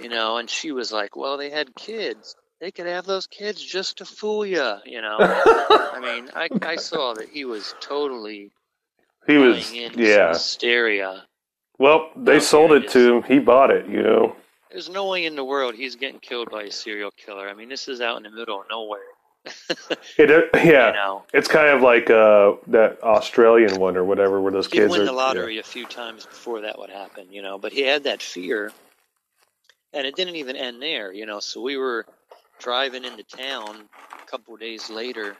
you know, and she was like, Well, they had kids. They could have those kids just to fool you, you know. I mean, I, I saw that he was totally
He was, yeah.
hysteria.
Well, they sold it to him. He bought it, you know.
There's no way in the world he's getting killed by a serial killer. I mean, this is out in the middle of nowhere.
It, uh, yeah.
You know.
It's kind of like uh, that Australian one or whatever, where those
He'd
kids
win
are.
the lottery a few times before that would happen, you know. But he had that fear, and it didn't even end there, you know. So we were driving into town a couple of days later,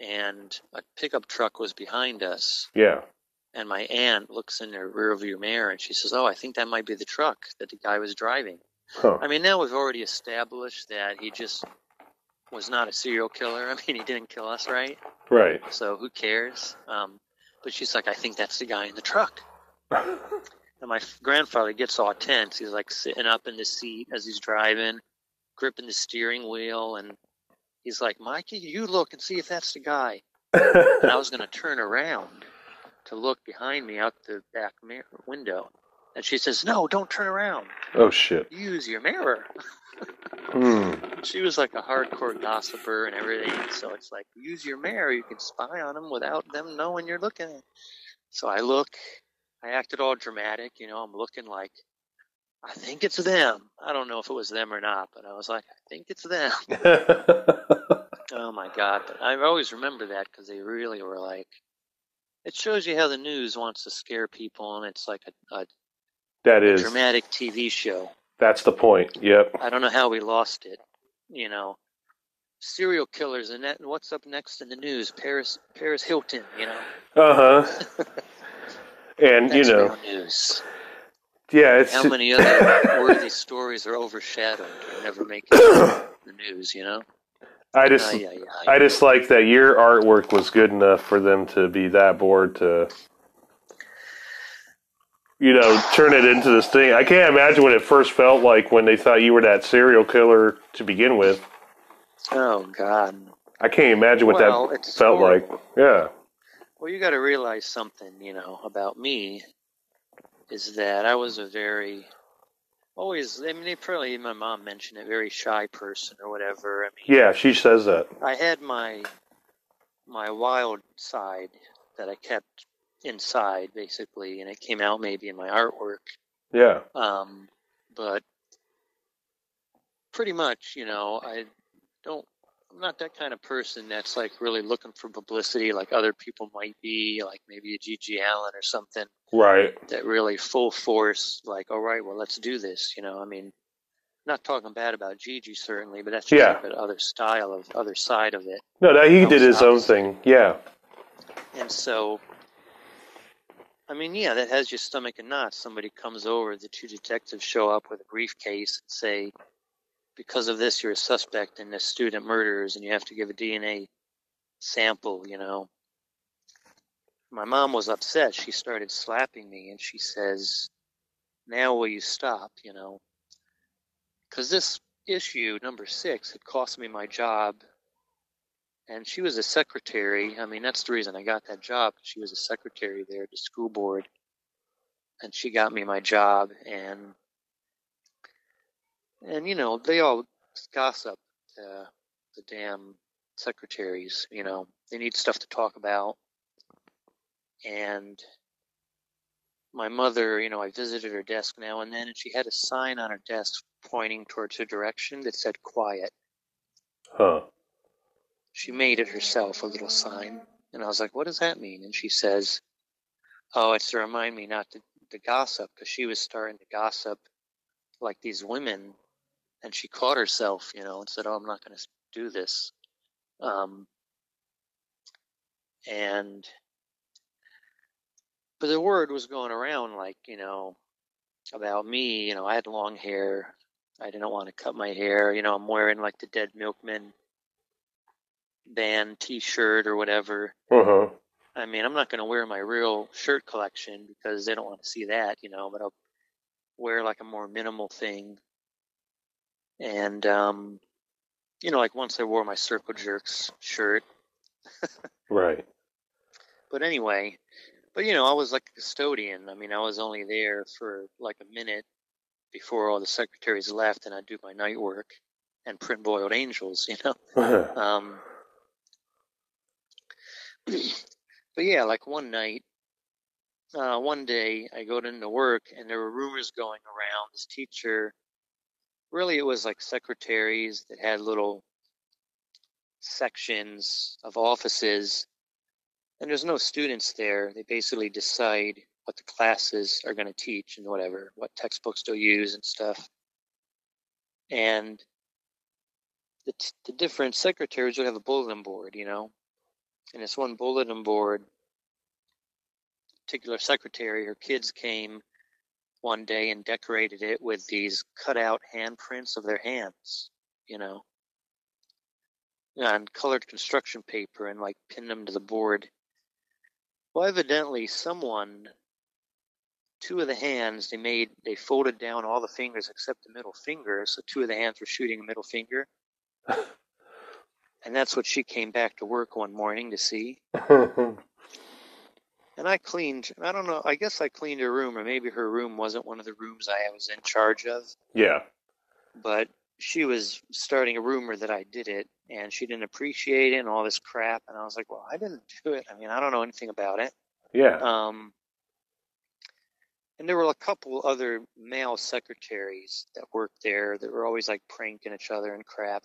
and a pickup truck was behind us.
Yeah.
And my aunt looks in her rearview mirror and she says, "Oh, I think that might be the truck that the guy was driving."
Huh.
I mean, now we've already established that he just was not a serial killer. I mean, he didn't kill us, right?
Right.
So who cares? Um, but she's like, I think that's the guy in the truck. and my grandfather gets all tense. He's like sitting up in the seat as he's driving, gripping the steering wheel, and he's like, Mikey, you look and see if that's the guy. and I was going to turn around to look behind me out the back mirror window. And she says, No, don't turn around.
Oh, shit.
Use your mirror.
Hmm.
She was like a hardcore gossiper and everything. So it's like, use your mirror. You can spy on them without them knowing you're looking. So I look. I acted all dramatic. You know, I'm looking like, I think it's them. I don't know if it was them or not, but I was like, I think it's them. oh my God. But I always remember that because they really were like, it shows you how the news wants to scare people, and it's like a, a
That is.
dramatic TV show.
That's the point. Yep.
I don't know how we lost it. You know, serial killers and that. What's up next in the news? Paris Paris Hilton. You know.
Uh huh. and you know,
news.
Yeah, it's
How many other worthy stories are overshadowed or never make the news? You know.
I just,
ay, ay.
I just like that your artwork was good enough for them to be that bored to, you know, turn it into this thing. I can't imagine what it first felt like when they thought you were that serial killer to begin with.
Oh God.
I can't imagine what
Well,
that felt like. Yeah.
Well, you got to realize something. You know about me is that I was a very always. I mean, they probably my mom mentioned it. Very shy person or whatever. I mean,
Yeah, she says that.
I had my my wild side that I kept inside basically, and it came out maybe in my artwork.
Yeah.
Um, but pretty much, you know, I don't. I'm not that kind of person that's like really looking for publicity like other people might be, like maybe a G.G. Allin or something
Right.
that really full force, like, all right, well, let's do this. You know, I mean, not talking bad about Gigi certainly, but that's just
Yeah.
like the other style of other side of it.
No, that he did his own thing. Yeah.
And so, I mean, yeah, that has your stomach in knots. Somebody comes over, the two detectives show up with a briefcase and say, because of this, you're a suspect in this student murders and you have to give a DNA sample, you know. My mom was upset. She started slapping me and she says, now will you stop, you know? Because this issue, number six, had cost me my job and she was a secretary. I mean, that's the reason I got that job. She was a secretary there at the school board, and she got me my job. And and you know, they all gossip. Uh, the damn secretaries. You know, they need stuff to talk about. And my mother, you know, I visited her desk now and then, and she had a sign on her desk pointing towards her direction that said "quiet."
Huh.
She made it herself, a little sign. And I was like, what does that mean? And she says, oh, it's to remind me not to, to gossip because she was starting to gossip like these women. And she caught herself, you know, and said, oh, I'm not going to do this. Um, and, but the word was going around like, you know, about me, you know, I had long hair. I didn't want to cut my hair. You know, I'm wearing like the Dead Milkmen band T-shirt or whatever.
Uh huh.
I mean, I'm not going to wear my real shirt collection because they don't want to see that, you know. But I'll wear like a more minimal thing. And um, you know, like once I wore my Circle Jerks shirt.
Right.
But anyway, but you know, I was like a custodian. I mean, I was only there for like a minute before all the secretaries left, and I'd do my night work and print boiled angels, you know. um, but yeah, like one night, uh, one day I go into work and there were rumors going around. This teacher, really, it was like secretaries that had little sections of offices, and there's no students there. They basically decide what the classes are going to teach and whatever, what textbooks they'll use and stuff. And the, t- the different secretaries would have a bulletin board, you know, and this one bulletin board, particular secretary, her kids came one day and decorated it with these cutout handprints of their hands, you know, on colored construction paper and like pinned them to the board. Well, evidently, someone, two of the hands, they made, they folded down all the fingers except the middle finger, so two of the hands were shooting a middle finger. And that's what she came back to work one morning to see. and I cleaned, I don't know, I guess I cleaned her room, or maybe her room wasn't one of the rooms I was in charge of.
Yeah.
But she was starting a rumor that I did it, and she didn't appreciate it and all this crap. And I was like, well, I didn't do it. I mean, I don't know anything about it.
Yeah.
Um, and there were a couple other male secretaries that worked there that were always like pranking each other and crap.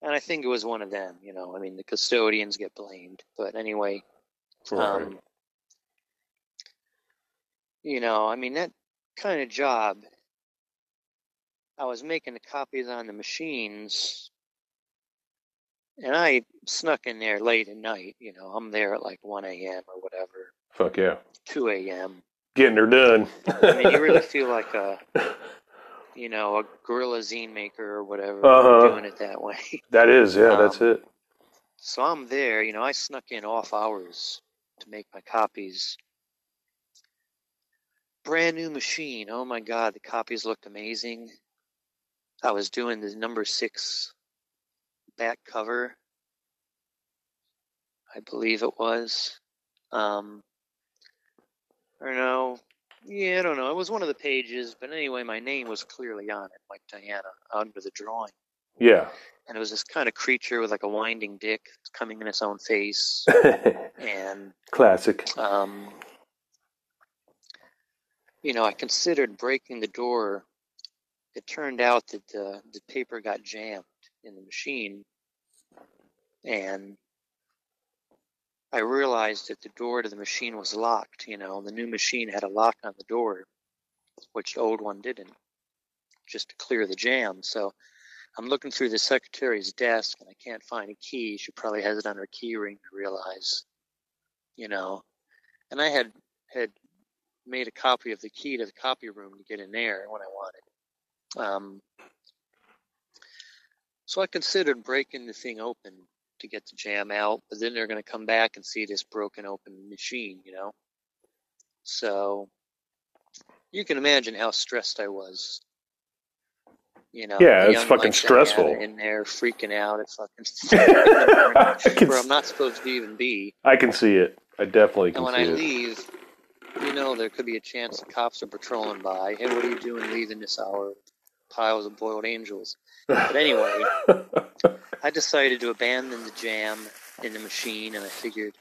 And I think it was one of them, you know. I mean, the custodians get blamed, but anyway,
Right.
um, you know, I mean that kind of job. I was making the copies on the machines, and I snuck in there late at night. You know, I'm there at like 1 a.m. or whatever,
Fuck yeah.
2 a.m.
Getting her done.
I mean, you really feel like a, you know, a guerrilla zine maker or whatever,
Uh-huh.
doing it that way.
that is, yeah, that's
Um,
it.
So I'm there, you know, I snuck in off hours to make my copies. Brand new machine. Oh my God, the copies looked amazing. I was doing the number six back cover, I believe it was. Um, or no, yeah, I don't know. It was one of the pages, but anyway, my name was clearly on it, like Diana, under the drawing
Yeah.
and it was this kind of creature with like a winding dick coming in its own face and
Classic.
um you know i considered breaking the door it turned out that the, the paper got jammed in the machine and i realized that the door to the machine was locked you know the new machine had a lock on the door which the old one didn't just to clear the jam so I'm looking through the secretary's desk and I can't find a key. She probably has it on her key ring to realize, you know. And I had had made a copy of the key to the copy room to get in there when I wanted. Um, so I considered breaking the thing open to get the jam out, but then they're going to come back and see this broken open machine, you know. So you can imagine how stressed I was You know,
Yeah, it's fucking stressful.
In there freaking out. It's fucking where I'm not supposed to even be.
I can see it. I definitely
And
can
when
see
I leave, you know, there could be a chance the cops are patrolling by. Hey, what are you doing leaving this hour? Piles of boiled angels. But anyway, I decided to abandon the jam in the machine, and I figured,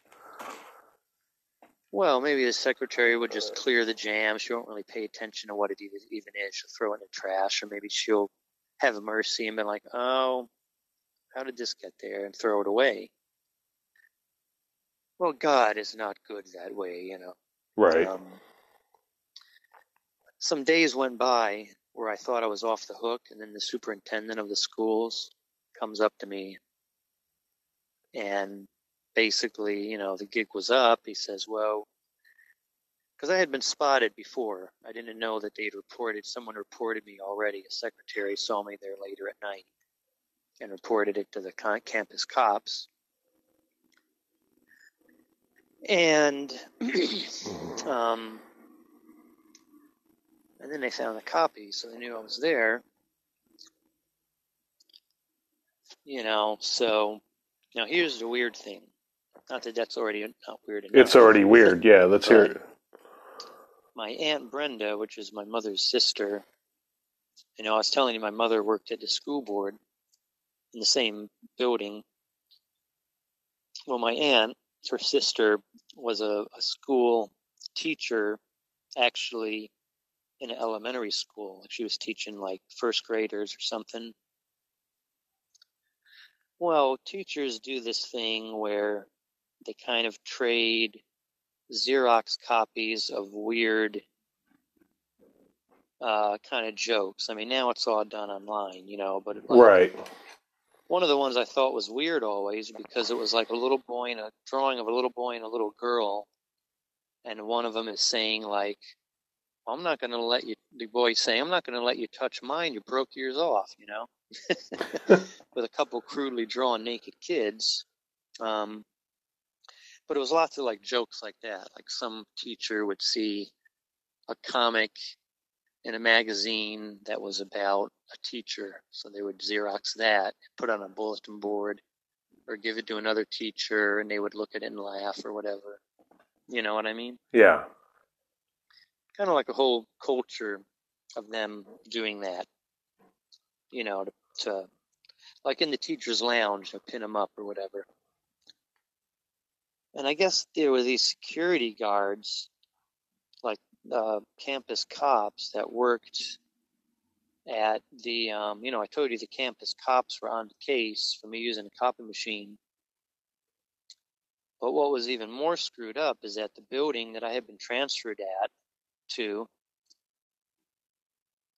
well, maybe the secretary would just clear the jam. She won't really pay attention to what it even even is. She'll throw it in the trash, or maybe she'll have mercy and be like, oh, how did this get there? And throw it away. Well, God is not good that way, you know.
Right.
Um, some days went by where I thought I was off the hook, and then the superintendent of the schools comes up to me and basically, you know, the gig was up. He says, Well, because I had been spotted before, I didn't know that they'd reported, someone reported me already. A secretary saw me there later at night and reported it to the campus cops. And um, and then they found the copy, so they knew I was there. You know, so now here's the weird thing. Not that that's already not weird enough.
It's already weird. Yeah, let's hear it.
My aunt Brenda, which is my mother's sister, you know, I was telling you my mother worked at the school board in the same building. Well, my aunt, her sister, was a, a school teacher, actually in an elementary school. She was teaching like first graders or something. Well, teachers do this thing where they kind of trade Xerox copies of weird uh, kind of jokes. I mean, now it's all done online, you know, but like,
Right.
One of the ones I thought was weird always because it was like a little boy and a drawing of a little boy and a little girl, and one of them is saying like, "I'm not going to let you." The boy saying, "I'm not going to let you touch mine. You broke yours off," you know, with a couple crudely drawn naked kids. Um, but it was lots of like jokes like that. Like some teacher would see a comic in a magazine that was about a teacher. So they would Xerox that, put it on a bulletin board, or give it to another teacher, and they would look at it and laugh or whatever. You know what I mean?
Yeah.
Kind of like a whole culture of them doing that. You know, to, to like in the teacher's lounge, to pin them up or whatever. And I guess there were these security guards, uh, campus cops, that worked at the, um, you know, I told you the campus cops were on the case for me using a copy machine. But what was even more screwed up is that the building that I had been transferred at to,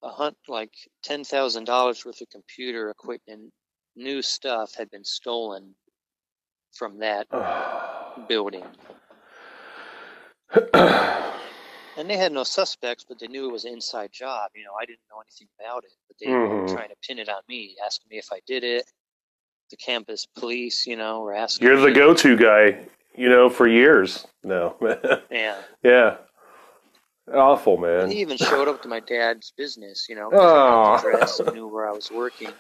a hunt like ten thousand dollars worth of computer equipment, new stuff had been stolen from that building. and they had no suspects, but they knew it was an inside job. You know, I didn't know anything about it, but they were
Mhm.
trying to pin it on me, asking me if I did it. The campus police, you know, were asking.
You're the go-to guy, you know, for years. No.
Yeah.
yeah. Awful,
And
man.
he even showed up to my dad's business, you know,
Aw.
because I had the address and knew where I was working.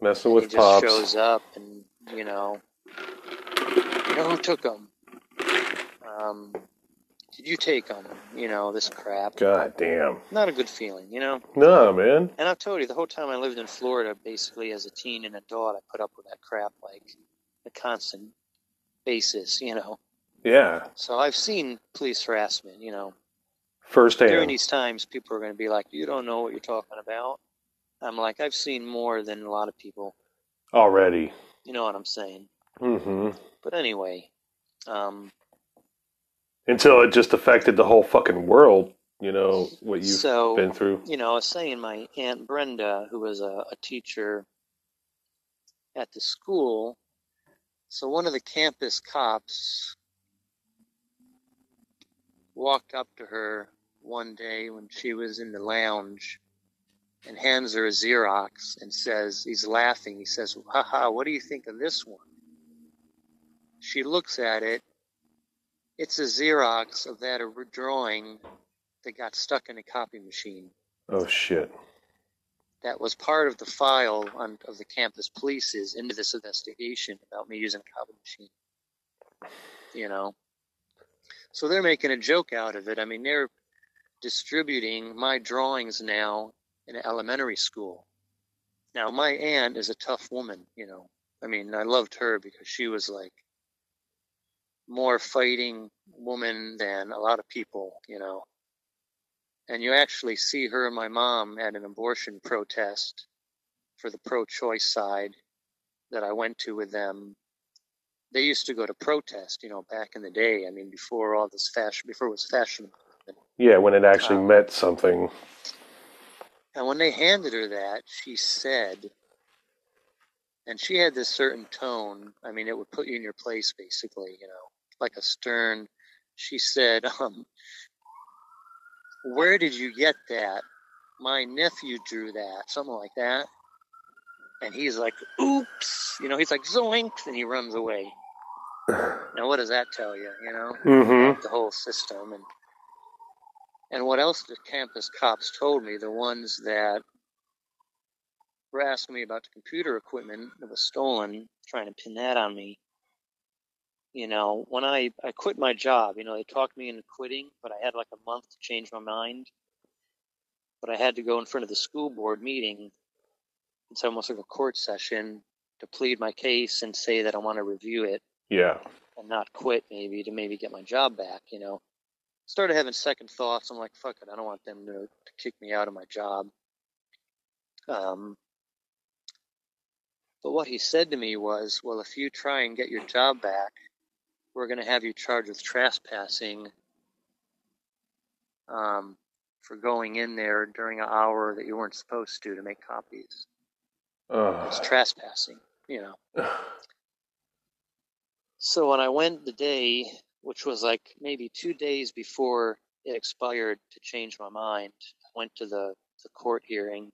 Messing
he
with
just
pops.
shows up and you know you know who took them um did you take them you know this crap
God damn.
not a good feeling you know
No, man.
and i've told you the whole time i lived in florida basically as a teen and adult i put up with that crap like a constant basis you know
Yeah.
so i've seen police harassment you know
Firsthand.
during these times people are going to be like you don't know what you're talking about i'm like i've seen more than a lot of people
Already.
you know what i'm saying
hmm
But anyway, um,
Until it just affected the whole fucking world, you know, what you've
so
been through.
you know, I was saying my aunt Brenda, who was a, a teacher at the school. So one of the campus cops walked up to her one day when she was in the lounge and hands her a Xerox and says, he's laughing. He says, haha, what do you think of this one? She looks at it. It's a Xerox of that drawing that got stuck in a copy machine.
Oh shit.
that was part of the file on, of the campus police's into this investigation about me using a copy machine. You know, so they're making a joke out of it. I mean, they're distributing my drawings now in elementary school. Now, my aunt is a tough woman, you know. I mean, I loved her because she was like more fighting woman than a lot of people, you know. And you actually see her and my mom at an abortion protest for the pro choice side that I went to with them. They used to go to protest, you know, back in the day. I mean, before all this fashion, before it was fashionable.
Yeah, when it actually um, meant something.
And when they handed her that, she said, and she had this certain tone. I mean, it would put you in your place, basically, you know, like a stern. She said, um, Where did you get that? My nephew drew that, something like that. And he's like, Oops, you know, he's like, Zoink, and he runs away. Now, what does that tell you, you know?
Mhm.
The whole system. And and what else the campus cops told me, the ones that were asking me about the computer equipment that was stolen, trying to pin that on me. You know, when I, I quit my job, you know, they talked me into quitting, but I had like a month to change my mind. But I had to go in front of the school board meeting. It's almost like a court session to plead my case and say that I want to review it
Yeah.
and not quit maybe to maybe get my job back, you know. Started having second thoughts. I'm like, fuck it, I don't want them to, to kick me out of my job. Um, but what he said to me was, well, if you try and get your job back, we're going to have you charged with trespassing um, for going in there during an hour that you weren't supposed to to make copies. It's trespassing, you know. So when I went the day, which was like maybe two days before it expired to change my mind, I went to the, the court hearing,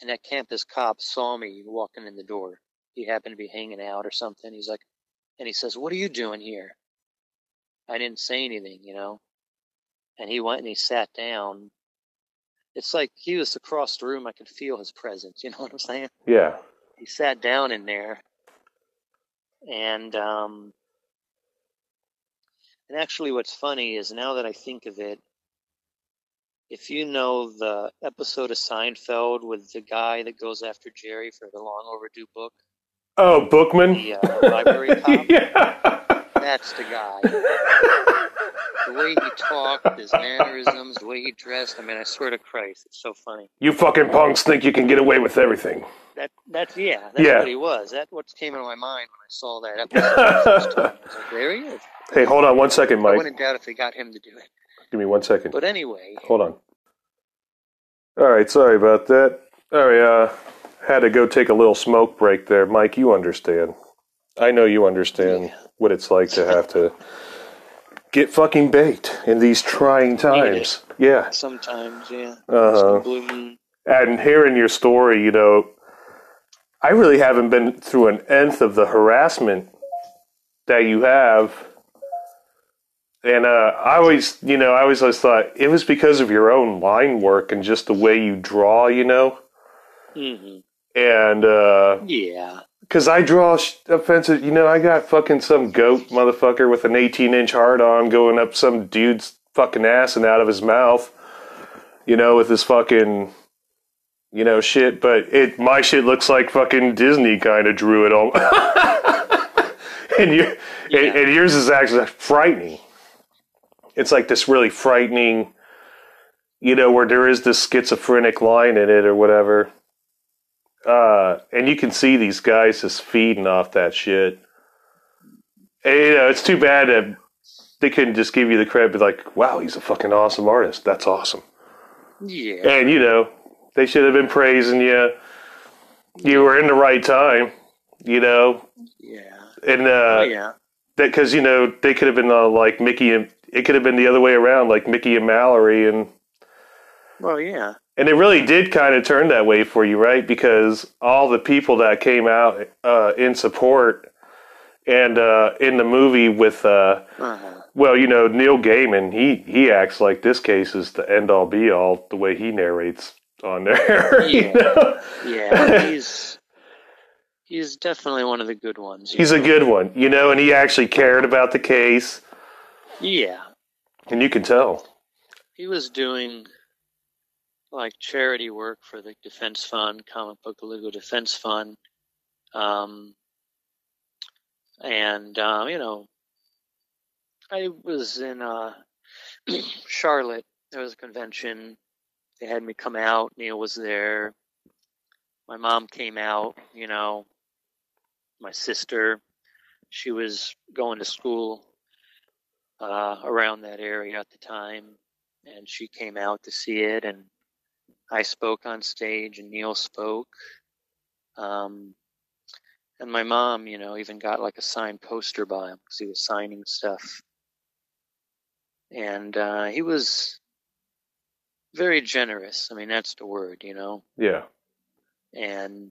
and that campus cop saw me walking in the door. He happened to be hanging out or something. He's like, and he says, What are you doing here? I didn't say anything, you know. And he went and he sat down. It's like he was across the room. I could feel his presence. You know what I'm saying?
Yeah.
he sat down in there and um and actually what's funny is now that I think of it if you know the episode of Seinfeld with the guy that goes after Jerry for the long overdue book
Oh, Bookman?
the uh, library cop
yeah.
that's the guy the way he talked his mannerisms the way he dressed I mean I swear to Christ it's so funny
You fucking punks think you can get away with everything.
that that's yeah that's
Yeah.
what he was that what came into my mind when I saw that episode the first time. I was like, there he is
Hey, hold on one second, Mike.
I wouldn't doubt if they got him to do it.
Give me one second.
But anyway,
Hold on. All right, sorry about that. All right, uh, had to go take a little smoke break there. Mike, you understand. I know you understand what it's like to have to get fucking baked in these trying times. Yeah.
sometimes, yeah.
Uh-huh.
Blue moon.
And hearing your story, you know, I really haven't been through an nth of the harassment that you have. And uh, I always, you know, I always, always thought it was because of your own line work and just the way you draw, you know.
hmm
And uh,
Yeah.
because I draw offensive, you know, I got fucking some goat motherfucker with an 18 inch hard on going up some dude's fucking ass and out of his mouth, you know, with his fucking, you know, shit. But it, my shit looks like fucking Disney kind of drew it all. and, you, and, and yours is actually frightening. It's like this really frightening, you know, where there is this schizophrenic line in it or whatever. Uh, and you can see these guys just feeding off that shit. And, you know, it's too bad that they couldn't just give you the credit, be like, wow, he's a fucking awesome artist. That's awesome.
Yeah.
And, you know, they should have been praising you. You were in the right time, you know.
Yeah.
And, uh,
Oh, yeah.
that because, you know, they could have been uh, like Mickey and it could have been the other way around, like Mickey and Mallory. And,
Well, yeah.
And it really did kind of turn that way for you, right? Because all the people that came out uh, in support and uh, in the movie with, uh,
Uh-huh.
well, you know, Neil Gaiman, he, he acts like this case is the end all be all, the way he narrates on there. you
Yeah.
know?
Yeah, he's he's definitely one of the good ones.
He's a good one, you know, and he actually cared about the case,
Yeah,
and you can tell.
he was doing like charity work for the Defense Fund, Comic Book Legal Defense Fund, um, and um, you know, I was in uh, Charlotte. There was a convention. They had me come out. Neil was there. My mom came out. You know, my sister. She was going to school uh, around that area at the time, and she came out to see it. And I spoke on stage, and Neil spoke. Um, and my mom, you know, even got like a signed poster by him because he was signing stuff. And uh, he was very generous. I mean, that's the word, you know.
Yeah.
And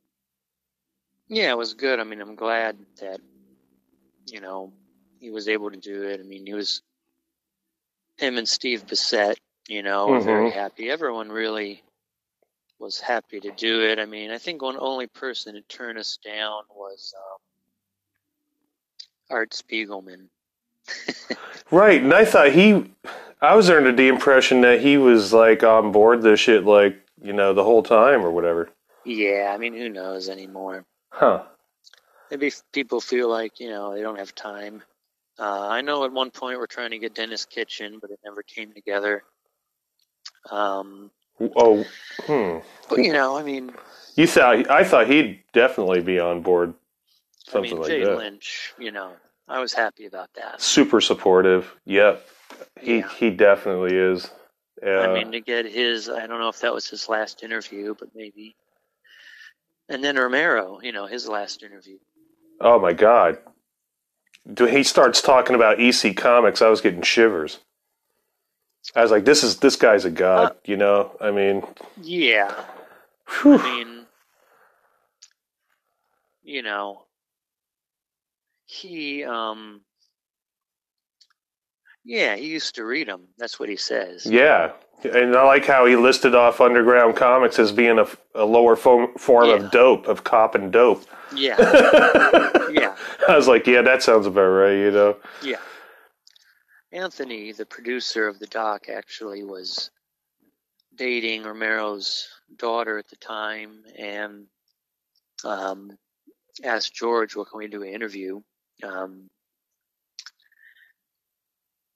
yeah, it was good. I mean, I'm glad that you know he was able to do it. I mean, he was him and Steve Bissette. You know, were very happy. Everyone really was happy to do it. I mean, I think one only person to turn us down was um, Art Spiegelman.
Right, and I thought he, I was under the impression that he was like on board this shit, like you know, the whole time or whatever.
Yeah, I mean, who knows anymore?
Huh?
Maybe people feel like you know they don't have time. Uh, I know at one point we're trying to get Denis Kitchen, but it never came together. Um,
Oh, hmm.
but you know, I mean,
You thought I thought he'd definitely be on board,
I
something
mean
like
Jay
that.
Lynch. You know, I was happy about that.
Super supportive. Yep, he he definitely is. Yeah.
I mean, to get his, I don't know if that was his last interview, but maybe. And then Romero, you know, his last interview.
oh my god, when he starts talking about EC Comics, I was getting shivers. I was like, "This is this guy's a god," you know. I mean,
Yeah. I mean, you know, he, um, yeah, he used to read them. That's what he says.
yeah, and I like how he listed off Underground Comics as being a, a lower form, form of dope, of cop and dope.
Yeah. yeah.
I was like, "Yeah, that sounds about right," you know.
Yeah. Anthony, the producer of the doc, actually was dating Romero's daughter at the time and um, asked George, "What can we do an interview? Um,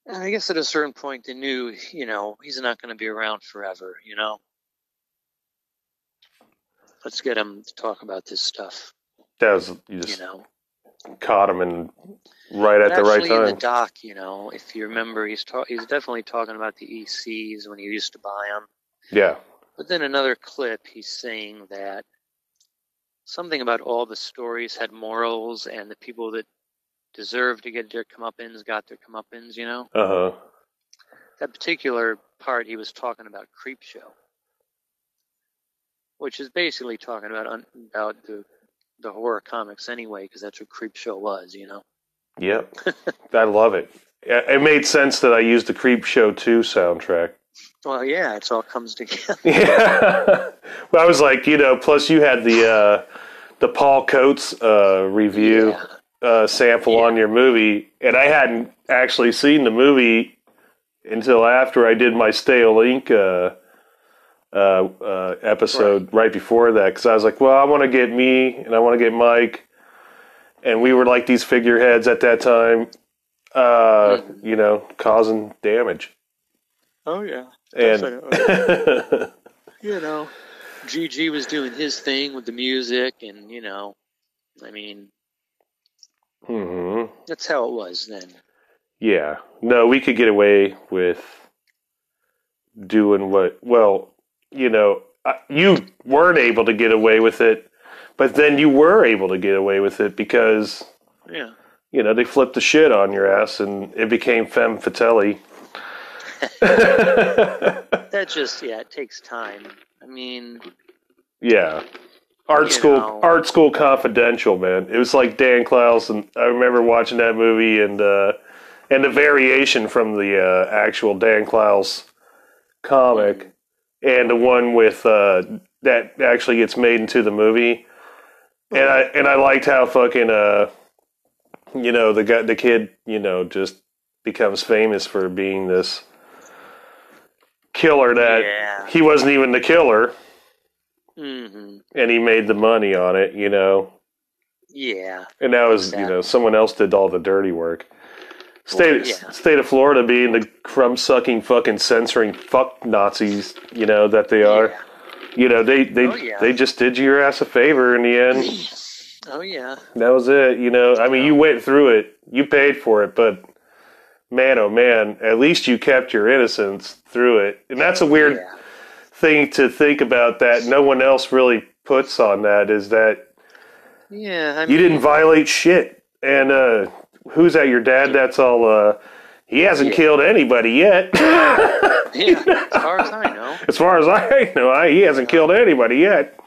and I guess at a certain point they knew, you know, he's not going to be around forever, you know? Let's get him to talk about this stuff,
That was you
you know?
Caught him in right at
But
the right time.
actually, in the doc, you know, if you remember, he's ta- he's definitely talking about the ECs when he used to buy them.
Yeah,
But then another clip, he's saying that something about all the stories had morals, and the people that deserved to get their comeuppance got their comeuppance. You know,
uh huh.
that particular part, he was talking about Creepshow, which is basically talking about un- about the the horror comics anyway, because that's what Creepshow was. You know.
Yep, I love it. It made sense that I used the Creepshow 2 soundtrack.
Well, yeah, it all comes together.
Yeah. well, I was like, you know, plus you had the uh, the Paul Coates uh, review uh, sample on your movie, and I hadn't actually seen the movie until after I did my Stale Link uh, uh, uh, episode right. before that, because I was like, well, I want to get me and I want to get Mike, and we were like these figureheads at that time, uh, you know, causing damage.
Oh yeah.
And
you know, GG was doing his thing with the music, and you know, I mean,
Mhm.
that's how it was then.
Yeah. No, we could get away with doing what, well, you know, you weren't able to get away with it, but then you were able to get away with it because,
Yeah.
you know, they flipped the shit on your ass and it became femme fatale.
That just yeah, it takes time. I mean,
Yeah. Art school,
know.
art school confidential, man. It was like Dan Clowes, and I remember watching that movie and uh, and the variation from the uh, actual Dan Clowes comic. And the one with uh, that actually gets made into the movie. And I and I liked how fucking uh, you know the guy the kid you know just becomes famous for being this killer that
Yeah.
he wasn't even the killer
hmm
and he made the money on it, you know.
Yeah.
And that was, you know, someone else did all the dirty work. State
yeah.
state of Florida being the crumb sucking fucking censoring fuck Nazis, you know, that they are. You know, they they
Oh, yeah.
they just did you your ass a favor in the end.
Oh yeah.
that was it, you know. I mean, you went through it. You paid for it, but man oh man, at least you kept your innocence through it. And that's a weird thing to think about that no one else really puts on that is that
Yeah. I
you didn't violate shit. And uh who's that? Your dad? That's all. uh He hasn't
Yeah.
killed anybody yet.
yeah. As far as I know.
as far as I know, I, he hasn't killed anybody yet.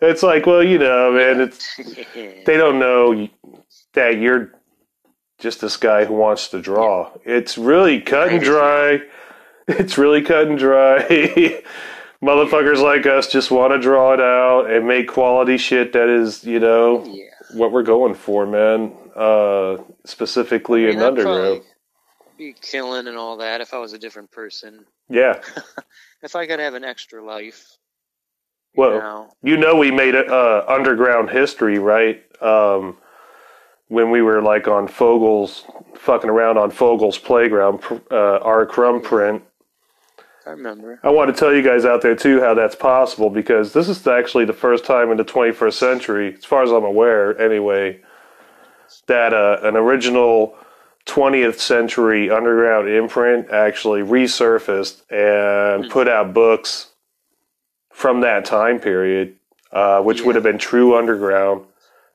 It's like, well, you know, man, it's they don't know that you're just this guy who wants to draw. It's really cut and dry. It's really cut and dry. Motherfuckers like us just want to draw it out and make quality shit that is, you know, what we're going for, man. Uh, specifically
I mean,
in
I'd
underground.
Be killing and all that if I was a different person.
Yeah.
If I could have an extra life.
Well,
know.
you know, we made uh, underground history, right? Um, when we were like on Fogel's, fucking around on Fogel's playground, uh, our crumb print.
I remember.
I want to tell you guys out there too how that's possible because this is actually the first time in the 21st century, as far as I'm aware, anyway, that uh, an original 20th century underground imprint actually resurfaced and put out books from that time period, uh, which would have been true underground.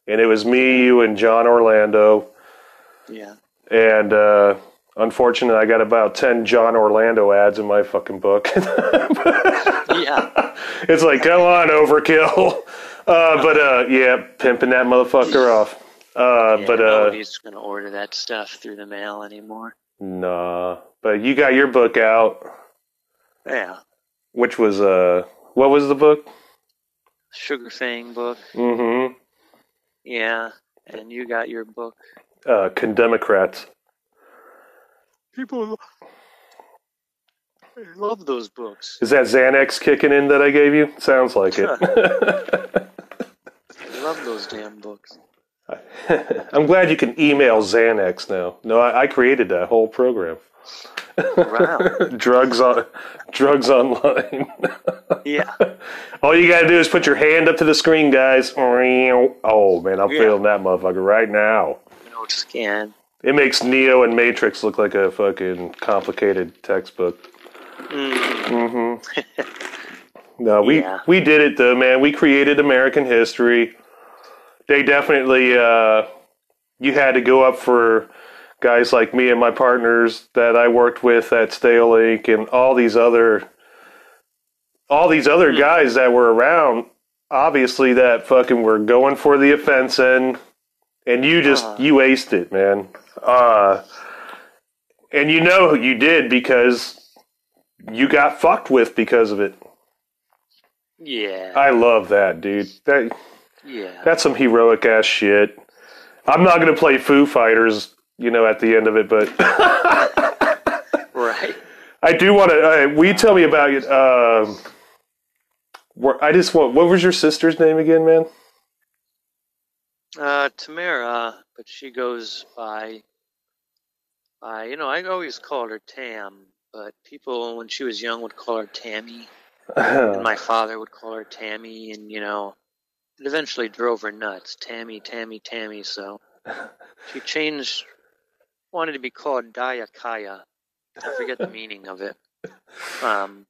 And it was me, you, and John Orlando.
Yeah.
And uh, unfortunately, I got about 10 John Orlando ads in my fucking book.
yeah.
it's like, come on, overkill. Uh, but uh, yeah, pimping that motherfucker off. Uh,
Yeah,
but uh,
nobody's gonna order that stuff through the mail anymore.
nah. But you got your book out,
Yeah.
which was uh, what was the book?
Sugar Fang book.
Mm-hmm.
Yeah. And you got your book.
Uh, Condemocrats.
People love those books.
Is that Xanax kicking in that I gave you? Sounds like it.
I love those damn books.
I'm glad you can email Xanax now. No, I, I created that whole program.
Wow.
drugs on, drugs online.
Yeah.
All you gotta do is put your hand up to the screen, guys. Oh man, I'm
Yeah.
feeling that motherfucker right now.
No scan.
It makes Neo and Matrix look like a fucking complicated textbook. Mm-hmm. no, we
Yeah.
we did it though, man. We created American history. They definitely uh, you had to go up for guys like me and my partners that I worked with at Stalelink and all these other all these other guys that were around obviously that fucking were going for the offense end and you just you aced it man uh and you know you did because you got fucked with because of it
Yeah.
i love that dude that
Yeah.
that's some heroic ass shit i'm not gonna play foo fighters you know at the end of it but
Right.
i do want to uh, will you tell me about it um i just want what was your sister's name again man
Uh, Tamara, but she goes by, by, you know, I always called her Tam, but people when she was young would call her Tammy, and my father would call her Tammy, and you know, it eventually drove her nuts. Tammy, Tammy, Tammy. So she changed, wanted to be called Dayakaya. I forget the meaning of it. Um,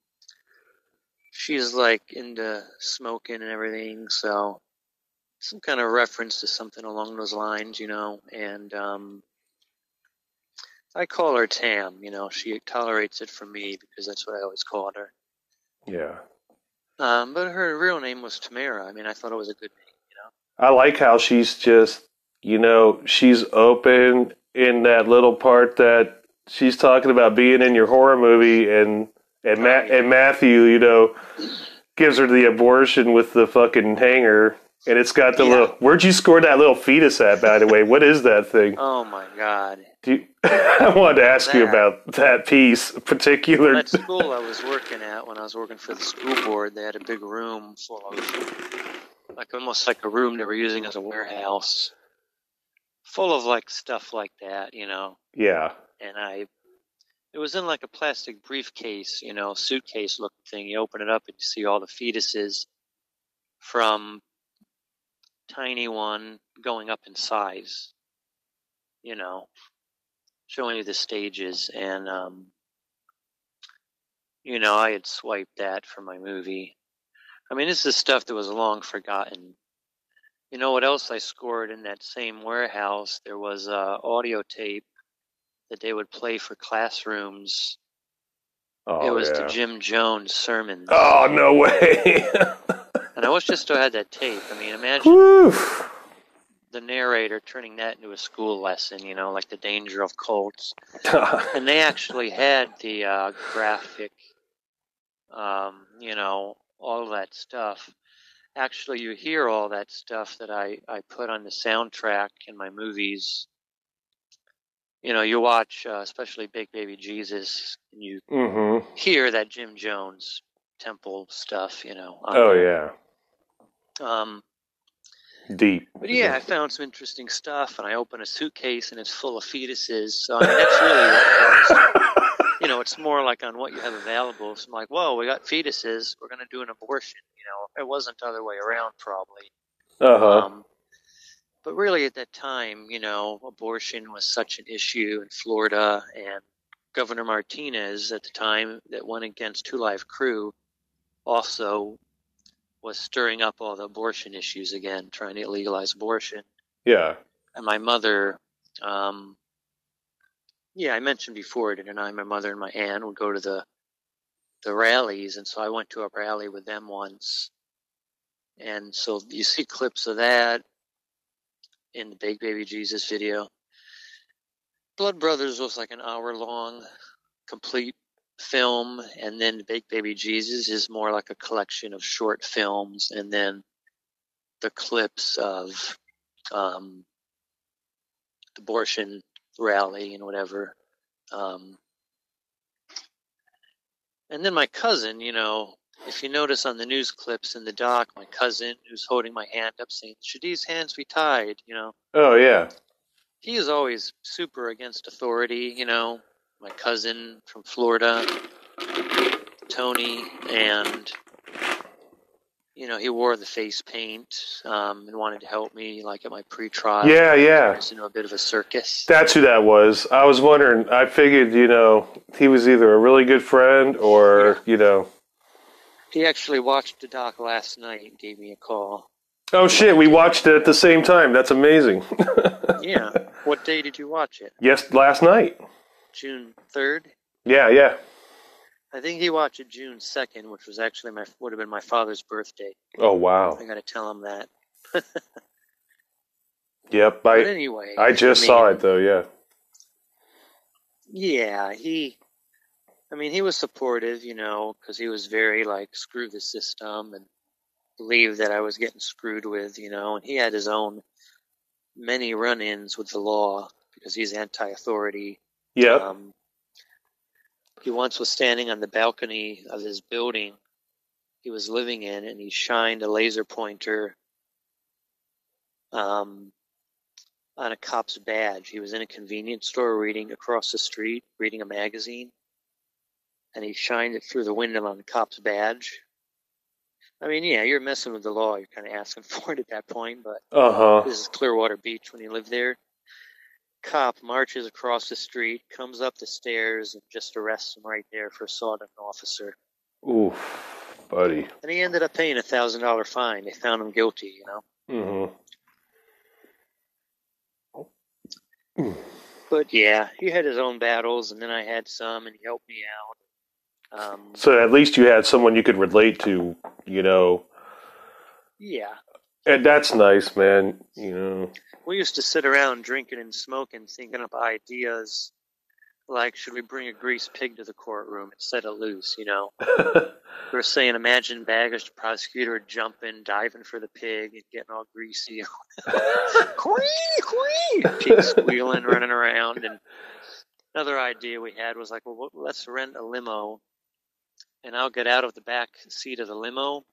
she's like into smoking and everything, so some kind of reference to something along those lines, you know, and um, I call her Tam. You know, she tolerates it from me because that's what I always called her.
yeah
Um, but her real name was Tamara. I mean, I thought it was a good name. You know.
I like how she's just, you know, she's open in that little part that she's talking about being in your horror movie and And Ma- and Matthew, you know, gives her the abortion with the fucking hanger, and it's got the little. Where'd you score that little fetus at? By the way, what is that thing?
Oh my God!
Do you, I wanted to ask you about that piece, particular.
That school I was working at when I was working for the school board, they had a big room full of, like almost like a room they were using as a warehouse, full of like stuff like that, you know.
Yeah.
And I, it was in like a plastic briefcase, you know, suitcase looking thing. You open it up and you see all the fetuses from tiny one going up in size, you know, showing you the stages. And, um, you know, I had swiped that for my movie. I mean, this is stuff that was long forgotten. You know what else I scored in that same warehouse? There was a audio tape that they would play for classrooms.
Oh,
it was
yeah.
the Jim Jones sermons.
Oh no way!
And I wish I still had that tape. I mean, imagine the narrator turning that into a school lesson, you know, like the danger of cults. and they actually had the uh, graphic, um, you know, all that stuff. Actually, you hear all that stuff that I, I put on the soundtrack in my movies. You know, you watch, uh, especially Big Baby Jesus, and you
mm-hmm.
hear that Jim Jones temple stuff, you know. on
Oh yeah,
Um,
deep.
but yeah, I found some interesting stuff, and I open a suitcase, and it's full of fetuses. So I mean, that's really, what you know, it's more like on what you have available. So I'm like, whoa, we got fetuses. We're gonna do an abortion. You know, it wasn't the other way around, probably.
Uh huh.
Um, but really, at that time, you know, abortion was such an issue in Florida, and Governor Martinez at the time that went against Two Live Crew also was stirring up all the abortion issues again, trying to legalize abortion.
yeah.
And my mother, um, yeah, I mentioned before, didn't I? My mother and my aunt would go to the the rallies, and so I went to a rally with them once. And so you see clips of that in the Big Baby Jesus video. Blood Brothers was like an hour long, complete film, and then Big Baby Jesus is more like a collection of short films, and then the clips of um, the abortion rally and whatever. Um, and then my cousin, you know, if you notice on the news clips in the doc, my cousin who's holding my hand up saying, Should these hands be tied? You know,
Oh yeah.
he is always super against authority, you know. My cousin from Florida, Tony, and you know, he wore the face paint um, and wanted to help me, like at my pre-trial.
Yeah, yeah.
Turns into a bit of a circus.
That's who that was. I was wondering. I figured, you know, he was either a really good friend or, you know.
He actually watched the doc last night and gave me a call.
Oh shit! We watched it at the same time. That's amazing.
yeah. What day did you watch it?
yes, last night.
June third.
Yeah, yeah.
I think he watched it June second, which was actually my would have been my father's birthday.
Oh wow.
I got to tell him that.
Yep. I.
But anyway,
I just
I
saw it though. Yeah.
Yeah, he. I mean, he was supportive, you know, because he was very like screw the system and believed that I was getting screwed with, you know, and he had his own many run-ins with the law because he's anti-authority.
Yep.
Um, he once was standing on the balcony of his building he was living in, and he shined a laser pointer um, on a cop's badge. He was in a convenience store reading across the street, reading a magazine, and he shined it through the window on the cop's badge. I mean, yeah, you're messing with the law. You're kind of asking for it at that point, but
Uh-huh.
this is Clearwater Beach when he lived there. Cop marches across the street, comes up the stairs, and just arrests him right there for assaulting an officer.
Oof, buddy.
And he ended up paying a thousand dollar fine. They found him guilty, you know.
Mm-hmm.
But yeah, he had his own battles, and then I had some, and he helped me out. Um,
So at least you had someone you could relate to, you know.
yeah,
And that's nice, man. You know.
we used to sit around drinking and smoking, thinking up ideas like, should we bring a greased pig to the courtroom and set it loose? You know, we were saying, imagine Baggish prosecutor jumping, diving for the pig, and getting all greasy, quee quee, pig squealing, running around. And another idea we had was like, well, let's rent a limo, and I'll get out of the back seat of the limo.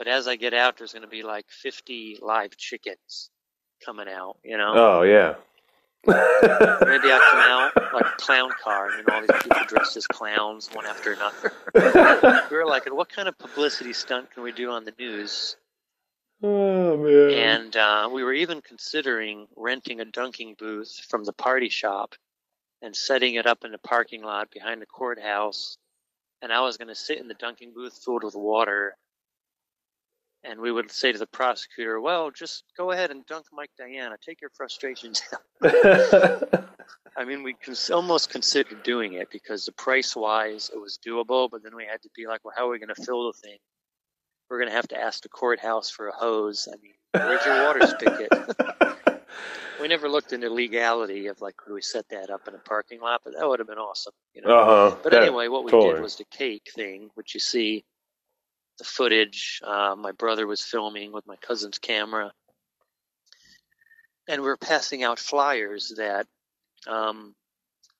But as I get out, there's going to be like 50 live chickens coming out. You know.
Oh yeah.
Maybe I come out like a clown car, and then all these people dressed as clowns, one after another. we were like, what kind of publicity stunt can we do on the news?
Oh man.
And uh, we were even considering renting a dunking booth from the party shop and setting it up in the parking lot behind the courthouse. And I was going to sit in the dunking booth filled with water. And we would say to the prosecutor, well, just go ahead and dunk Mike Diana. Take your frustrations out. I mean, we cons- almost considered doing it because the price wise, it was doable. But then we had to be like, well, how are we going to fill the thing? We're going to have to ask the courthouse for a hose. I mean, where's your water spigot? we never looked into legality of like, could we set that up in a parking lot? But that would have been awesome, you know.
Uh-huh.
But
Yeah,
anyway, what we
totally.
did was the cake thing, which you see the footage. Uh, my brother was filming with my cousin's camera, and we were passing out flyers that um,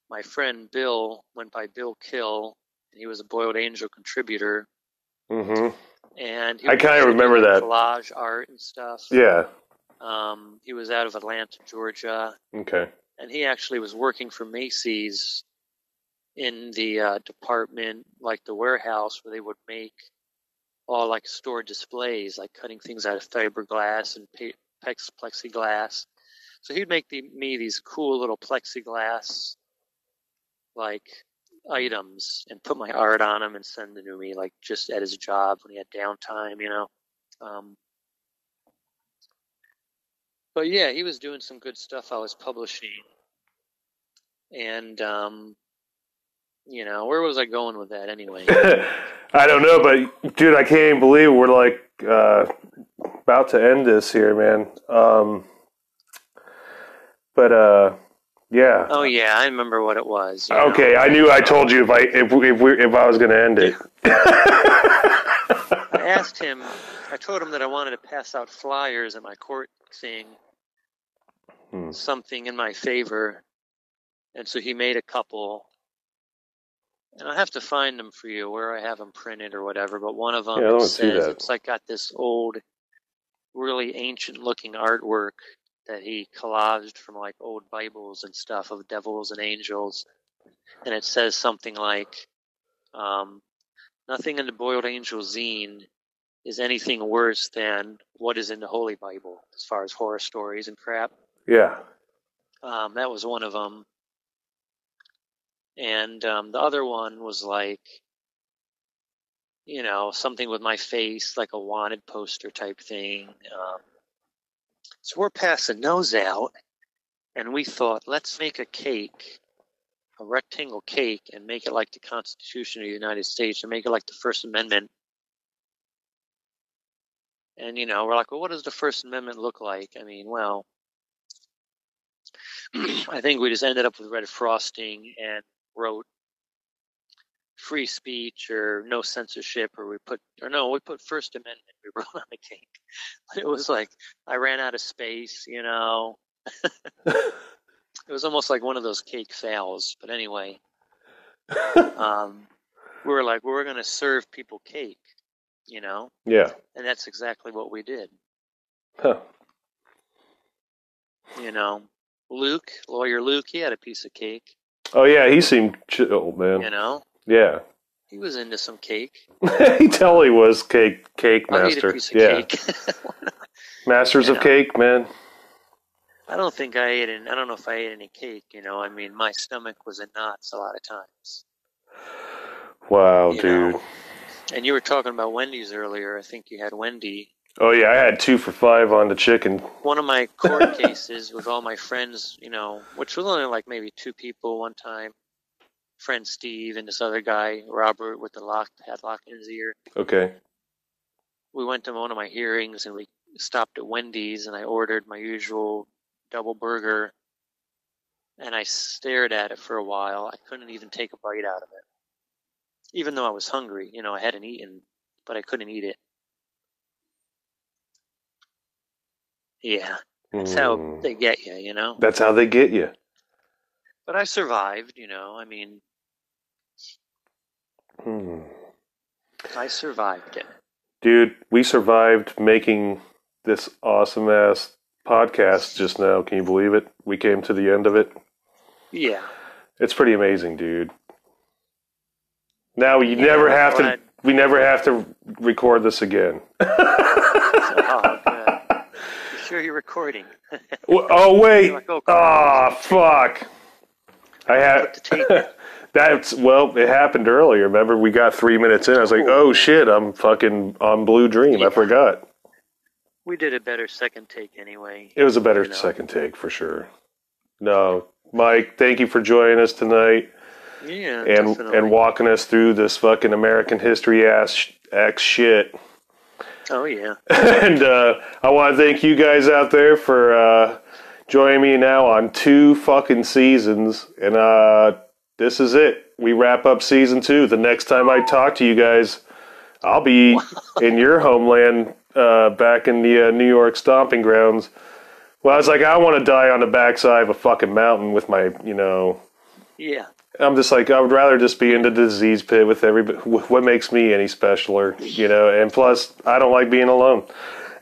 my friend Bill went by Bill Kill. He was a Boiled Angel contributor,
Mm-hmm.
and he
I kinda remember that.
collage art and stuff.
Yeah.
Um, he was out of Atlanta, Georgia,
Okay.
and he actually was working for Macy's in the uh, department, like the warehouse, where they would make all like store displays, like cutting things out of fiberglass and plex- plexiglass. So he'd make the, me these cool little plexiglass like items and put my art on them and send them to me, like just at his job when he had downtime, you know. Um, but yeah, he was doing some good stuff I was publishing. And, um, you know, where was I going with that anyway?
I don't know, but dude, I can't even believe we're like uh, about to end this here, man. Um, but uh, yeah.
oh yeah, I remember what it was. you know.
Okay, I knew I told you if I if we, if, we, if I was going to end it.
I asked him, I told him that I wanted to pass out flyers at my court thing,
Hmm.
something in my favor. And so he made a couple. And I'll have to find them for you where I have them printed or whatever. But one of them
Yeah, I
it
wanna see
says it's like got this old, really ancient looking artwork that he collaged from like old Bibles and stuff of devils and angels. And it says something like, um, nothing in the Boiled Angel zine is anything worse than what is in the Holy Bible as far as horror stories and crap.
Yeah.
Um, that was one of them. And um, the other one was like, you know, something with my face, like a wanted poster type thing. Um, so we're passing those out, and we thought, let's make a cake, a rectangle cake, and make it like the Constitution of the United States, and make it like the First Amendment. And you know, we're like, well, what does the First Amendment look like? I mean, well, I think we just ended up with red frosting and wrote free speech or no censorship or we put or no we put first amendment we wrote on the cake. It was like i ran out of space you know? It was almost like one of those cake fails but anyway. Um we were like we're going to serve people cake you know?
Yeah.
and that's exactly what we did.
Huh.
you know? Luke lawyer luke he had a piece of cake
Oh yeah, he seemed chill, man.
you know
Yeah.
he was into some cake
he totally was cake cake
I'll
master. yeah.
cake.
Masters
You
of
know.
cake, man.
I don't think I ate any, I don't know if I ate any cake, you know. I mean, my stomach was in knots a lot of times.
Wow,
You
dude.
know. And you were talking about Wendy's earlier. I think you had Wendy.
Oh yeah, I had two for five on the chicken.
One of my court cases with all my friends, you know, which was only like maybe two people one time. Friend Steve and this other guy, Robert, with the lock padlock in his ear.
Okay.
We went to one of my hearings and we stopped at Wendy's and I ordered my usual double burger. and I stared at it for a while. I couldn't even take a bite out of it. Even though I was hungry, you know, I hadn't eaten, but I couldn't eat it. Yeah, that's how
Mm.
they get you, you know.
That's how they get you.
But I survived, you know. I mean,
Hmm.
I survived it.
Dude, we survived making this awesome ass podcast just now. Can you believe it? We came to the end of it.
Yeah.
It's pretty amazing, dude. Now you never
I'm
have to. We never have to record this again.
You sure you're recording?
Oh wait!
Oh,
Ah, fuck! I had that's well. It happened earlier. Remember, we got three minutes in. I was like, "Oh shit! I'm fucking on Blue Dream." I forgot.
we did a better second take anyway.
It was a better second take for sure. No, Mike, thank you for joining us tonight
Yeah,
and
definitely.
and walking us through this fucking American history ass ass shit.
Oh yeah.
and uh, I want to thank you guys out there for uh, joining me now on two fucking seasons. And uh, this is it. We wrap up season two. The next time I talk to you guys, I'll be in your homeland, uh, back in the uh, New York stomping grounds. Well, I was like, I want to die on the backside of a fucking mountain with my, you know,
Yeah.
I'm just like I would rather just be in the disease pit with everybody. What makes me any specialer, you know? And plus, I don't like being alone.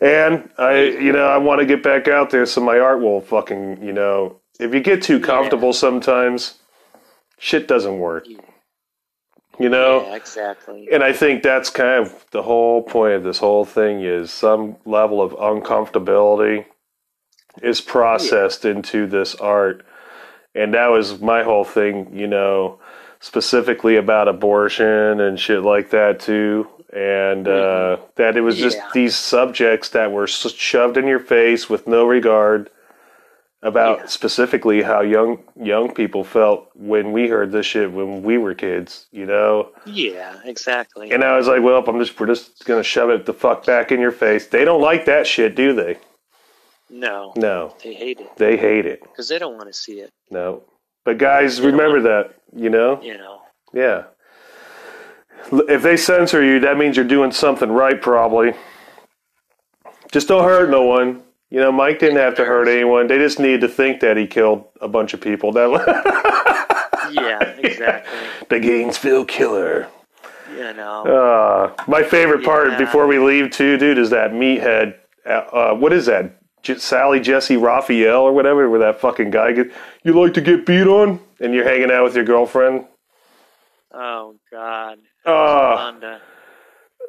And I, you know, I want to get back out there so my art will fucking, you know, if you get too comfortable sometimes, shit doesn't work. You know?
Yeah, exactly.
And I think that's kind of the whole point of this whole thing is some level of uncomfortability is oh, processed into this art. And that was my whole thing, you know, specifically about abortion and shit like that too. And uh, that it was just
Yeah.
these subjects that were shoved in your face with no regard about specifically how young young people felt when we heard this shit when we were kids, you know.
Yeah, exactly.
And I was like, well, I'm just we're just gonna shove it the fuck back in your face. They don't like that shit, do they?
No.
No,
They hate it
they hate it.
because they don't want to see it.
No, but guys, remember that, you know.
You know.
Yeah. If they censor you, that means you're doing something right, probably. Just don't hurt no one. You know, Mike didn't have to hurt anyone. They just needed to think that he killed a bunch of people. That
Yeah, exactly.
the Gainesville killer.
you know.
Uh, my favorite part
Yeah.
before we leave too, dude, is that meathead. Uh, uh, what is that? J- Sally Jessy Raphael or whatever, where that fucking guy get. You like to get beat on, and you're hanging out with your girlfriend.
Oh God. Yolanda.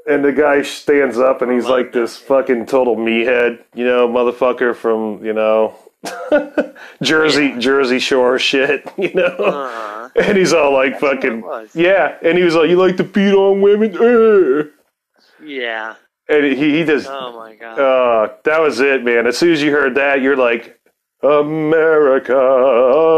And the guy stands up and he's like this fucking total meathead, you know, motherfucker from, you know, Jersey, Jersey Shore shit, you know?
Uh-huh.
And he's all like fucking, yeah. And he was like, you like to beat on women? Eh.
Yeah.
And he, he just,
Oh my God.
uh, that was it, man. As soon as you heard that, you're like, America,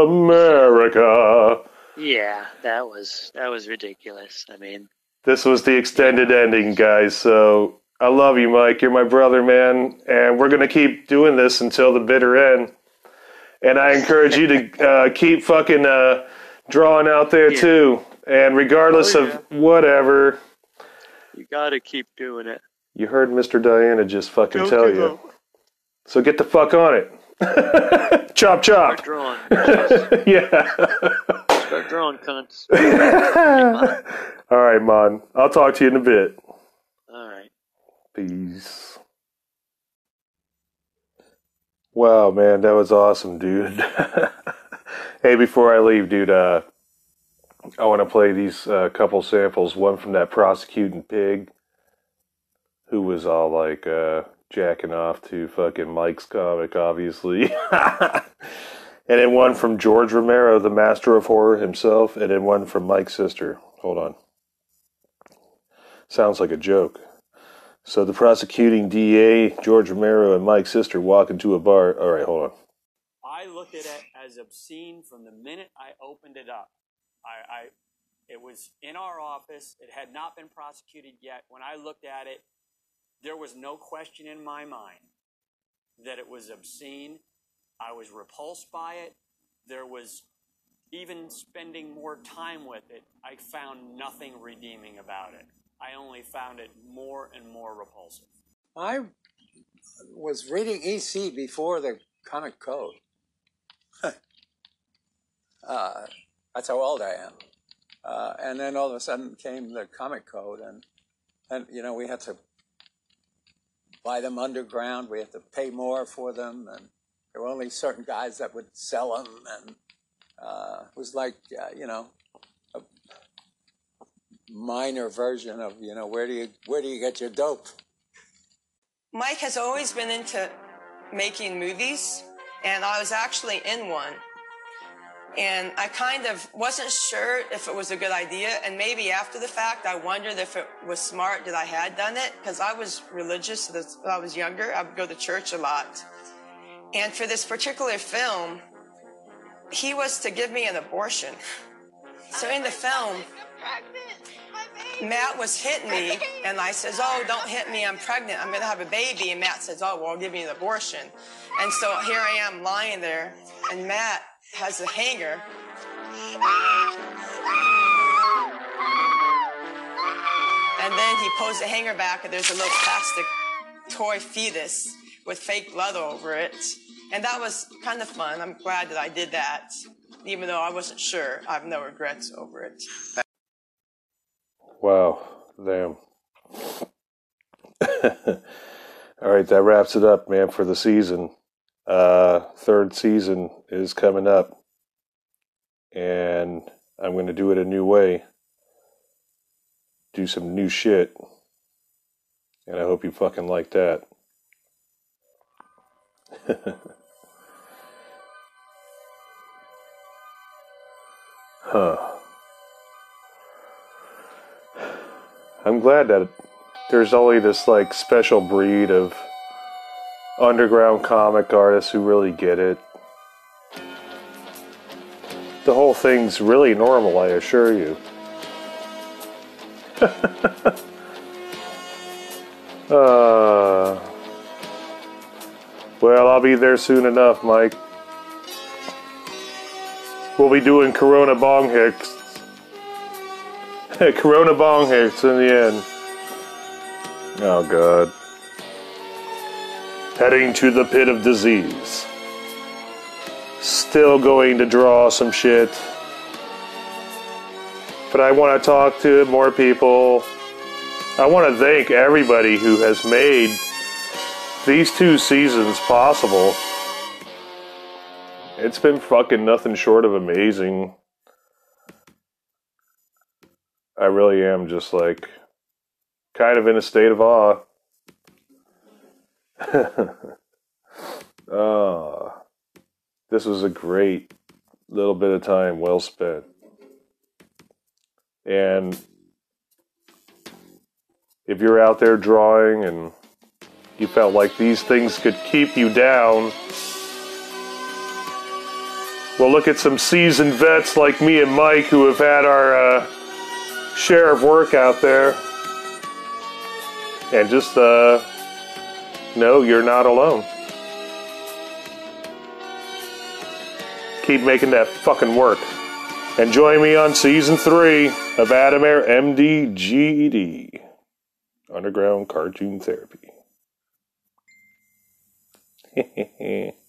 America.
Yeah, that was that was ridiculous. I mean,
This was the extended ending, guys. So I love you, Mike. You're my brother, man. And we're going to keep doing this until the bitter end. And I encourage you to uh, keep fucking uh, drawing out there, too. And regardless
Oh,
of whatever,
you got to keep doing it.
You heard Mr. Diana just fucking
Don't
tell you.
up.
So get the fuck on it. chop, chop.
Start drawing.
yeah.
Start drawing, cunts.
All right, Mon. I'll talk to you in a bit.
All right.
Peace. Wow, man, that was awesome, dude. hey, before I leave, dude, uh, I want to play these uh, couple samples. One from that prosecuting pig, who was all like uh, jacking off to fucking Mike's comic, obviously. and then one from George Romero, the master of horror himself, and then one from Mike's sister. Hold on. Sounds like a joke. So the prosecuting DA, George Romero, and Mike's sister walk into a bar. All right, hold on.
I looked at it as obscene from the minute I opened it up. I, I, it was in our office. It had not been prosecuted yet. When I looked at it, there was no question in my mind that it was obscene. I was repulsed by it. there was even spending more time with it, I found nothing redeeming about it. I only found it more and more repulsive.
I was reading EC before the comic code. uh, that's how old I am. Uh, and then all of a sudden came the comic code, and and you know we had to buy them underground. We had to pay more for them, and there were only certain guys that would sell them, and uh, it was like uh, you know a minor version of you know where do you where do you get your dope?
Mike has always been into making movies, and I was actually in one. And I kind of wasn't sure if it was a good idea. And maybe after the fact, I wondered if it was smart that I had done it because I was religious when I was younger. I would go to church a lot. And for this particular film, he was to give me an abortion. So in the film, Matt was hitting me, and I says, "Oh, don't hit me! I'm pregnant. I'm gonna have a baby." And Matt says, "Oh, well, I'll give you an abortion." And so here I am lying there, and Matt has a hanger. And then he pulls the hanger back, and there's a little plastic toy fetus with fake blood over it. And that was kind of fun. I'm glad that I did that, even though I wasn't sure. I have no regrets over it.
Wow, damn. All right, that wraps it up, man, for the season. Uh, third season is coming up, and I'm going to do it a new way. Do some new shit, and I hope you fucking like that. huh. I'm glad that there's only this like special breed of underground comic artists who really get it. The whole thing's really normal, I assure you. uh, well, I'll be there soon enough, Mike. We'll be doing Corona Bong Hicks. Corona Bong Hicks in the end. Oh, God. Heading to the pit of disease. Still going to draw some shit. But I want to talk to more people. I want to thank everybody who has made these two seasons possible. It's been fucking nothing short of amazing. I really am just like kind of in a state of awe. Oh, this was a great little bit of time well spent. And if you're out there drawing and you felt like these things could keep you down, well, look at some seasoned vets like me and Mike who have had our uh, share of work out there. And just uh, know you're not alone. Keep making that fucking work. And join me on season three of Adamair MD GED Underground Cartoon Therapy.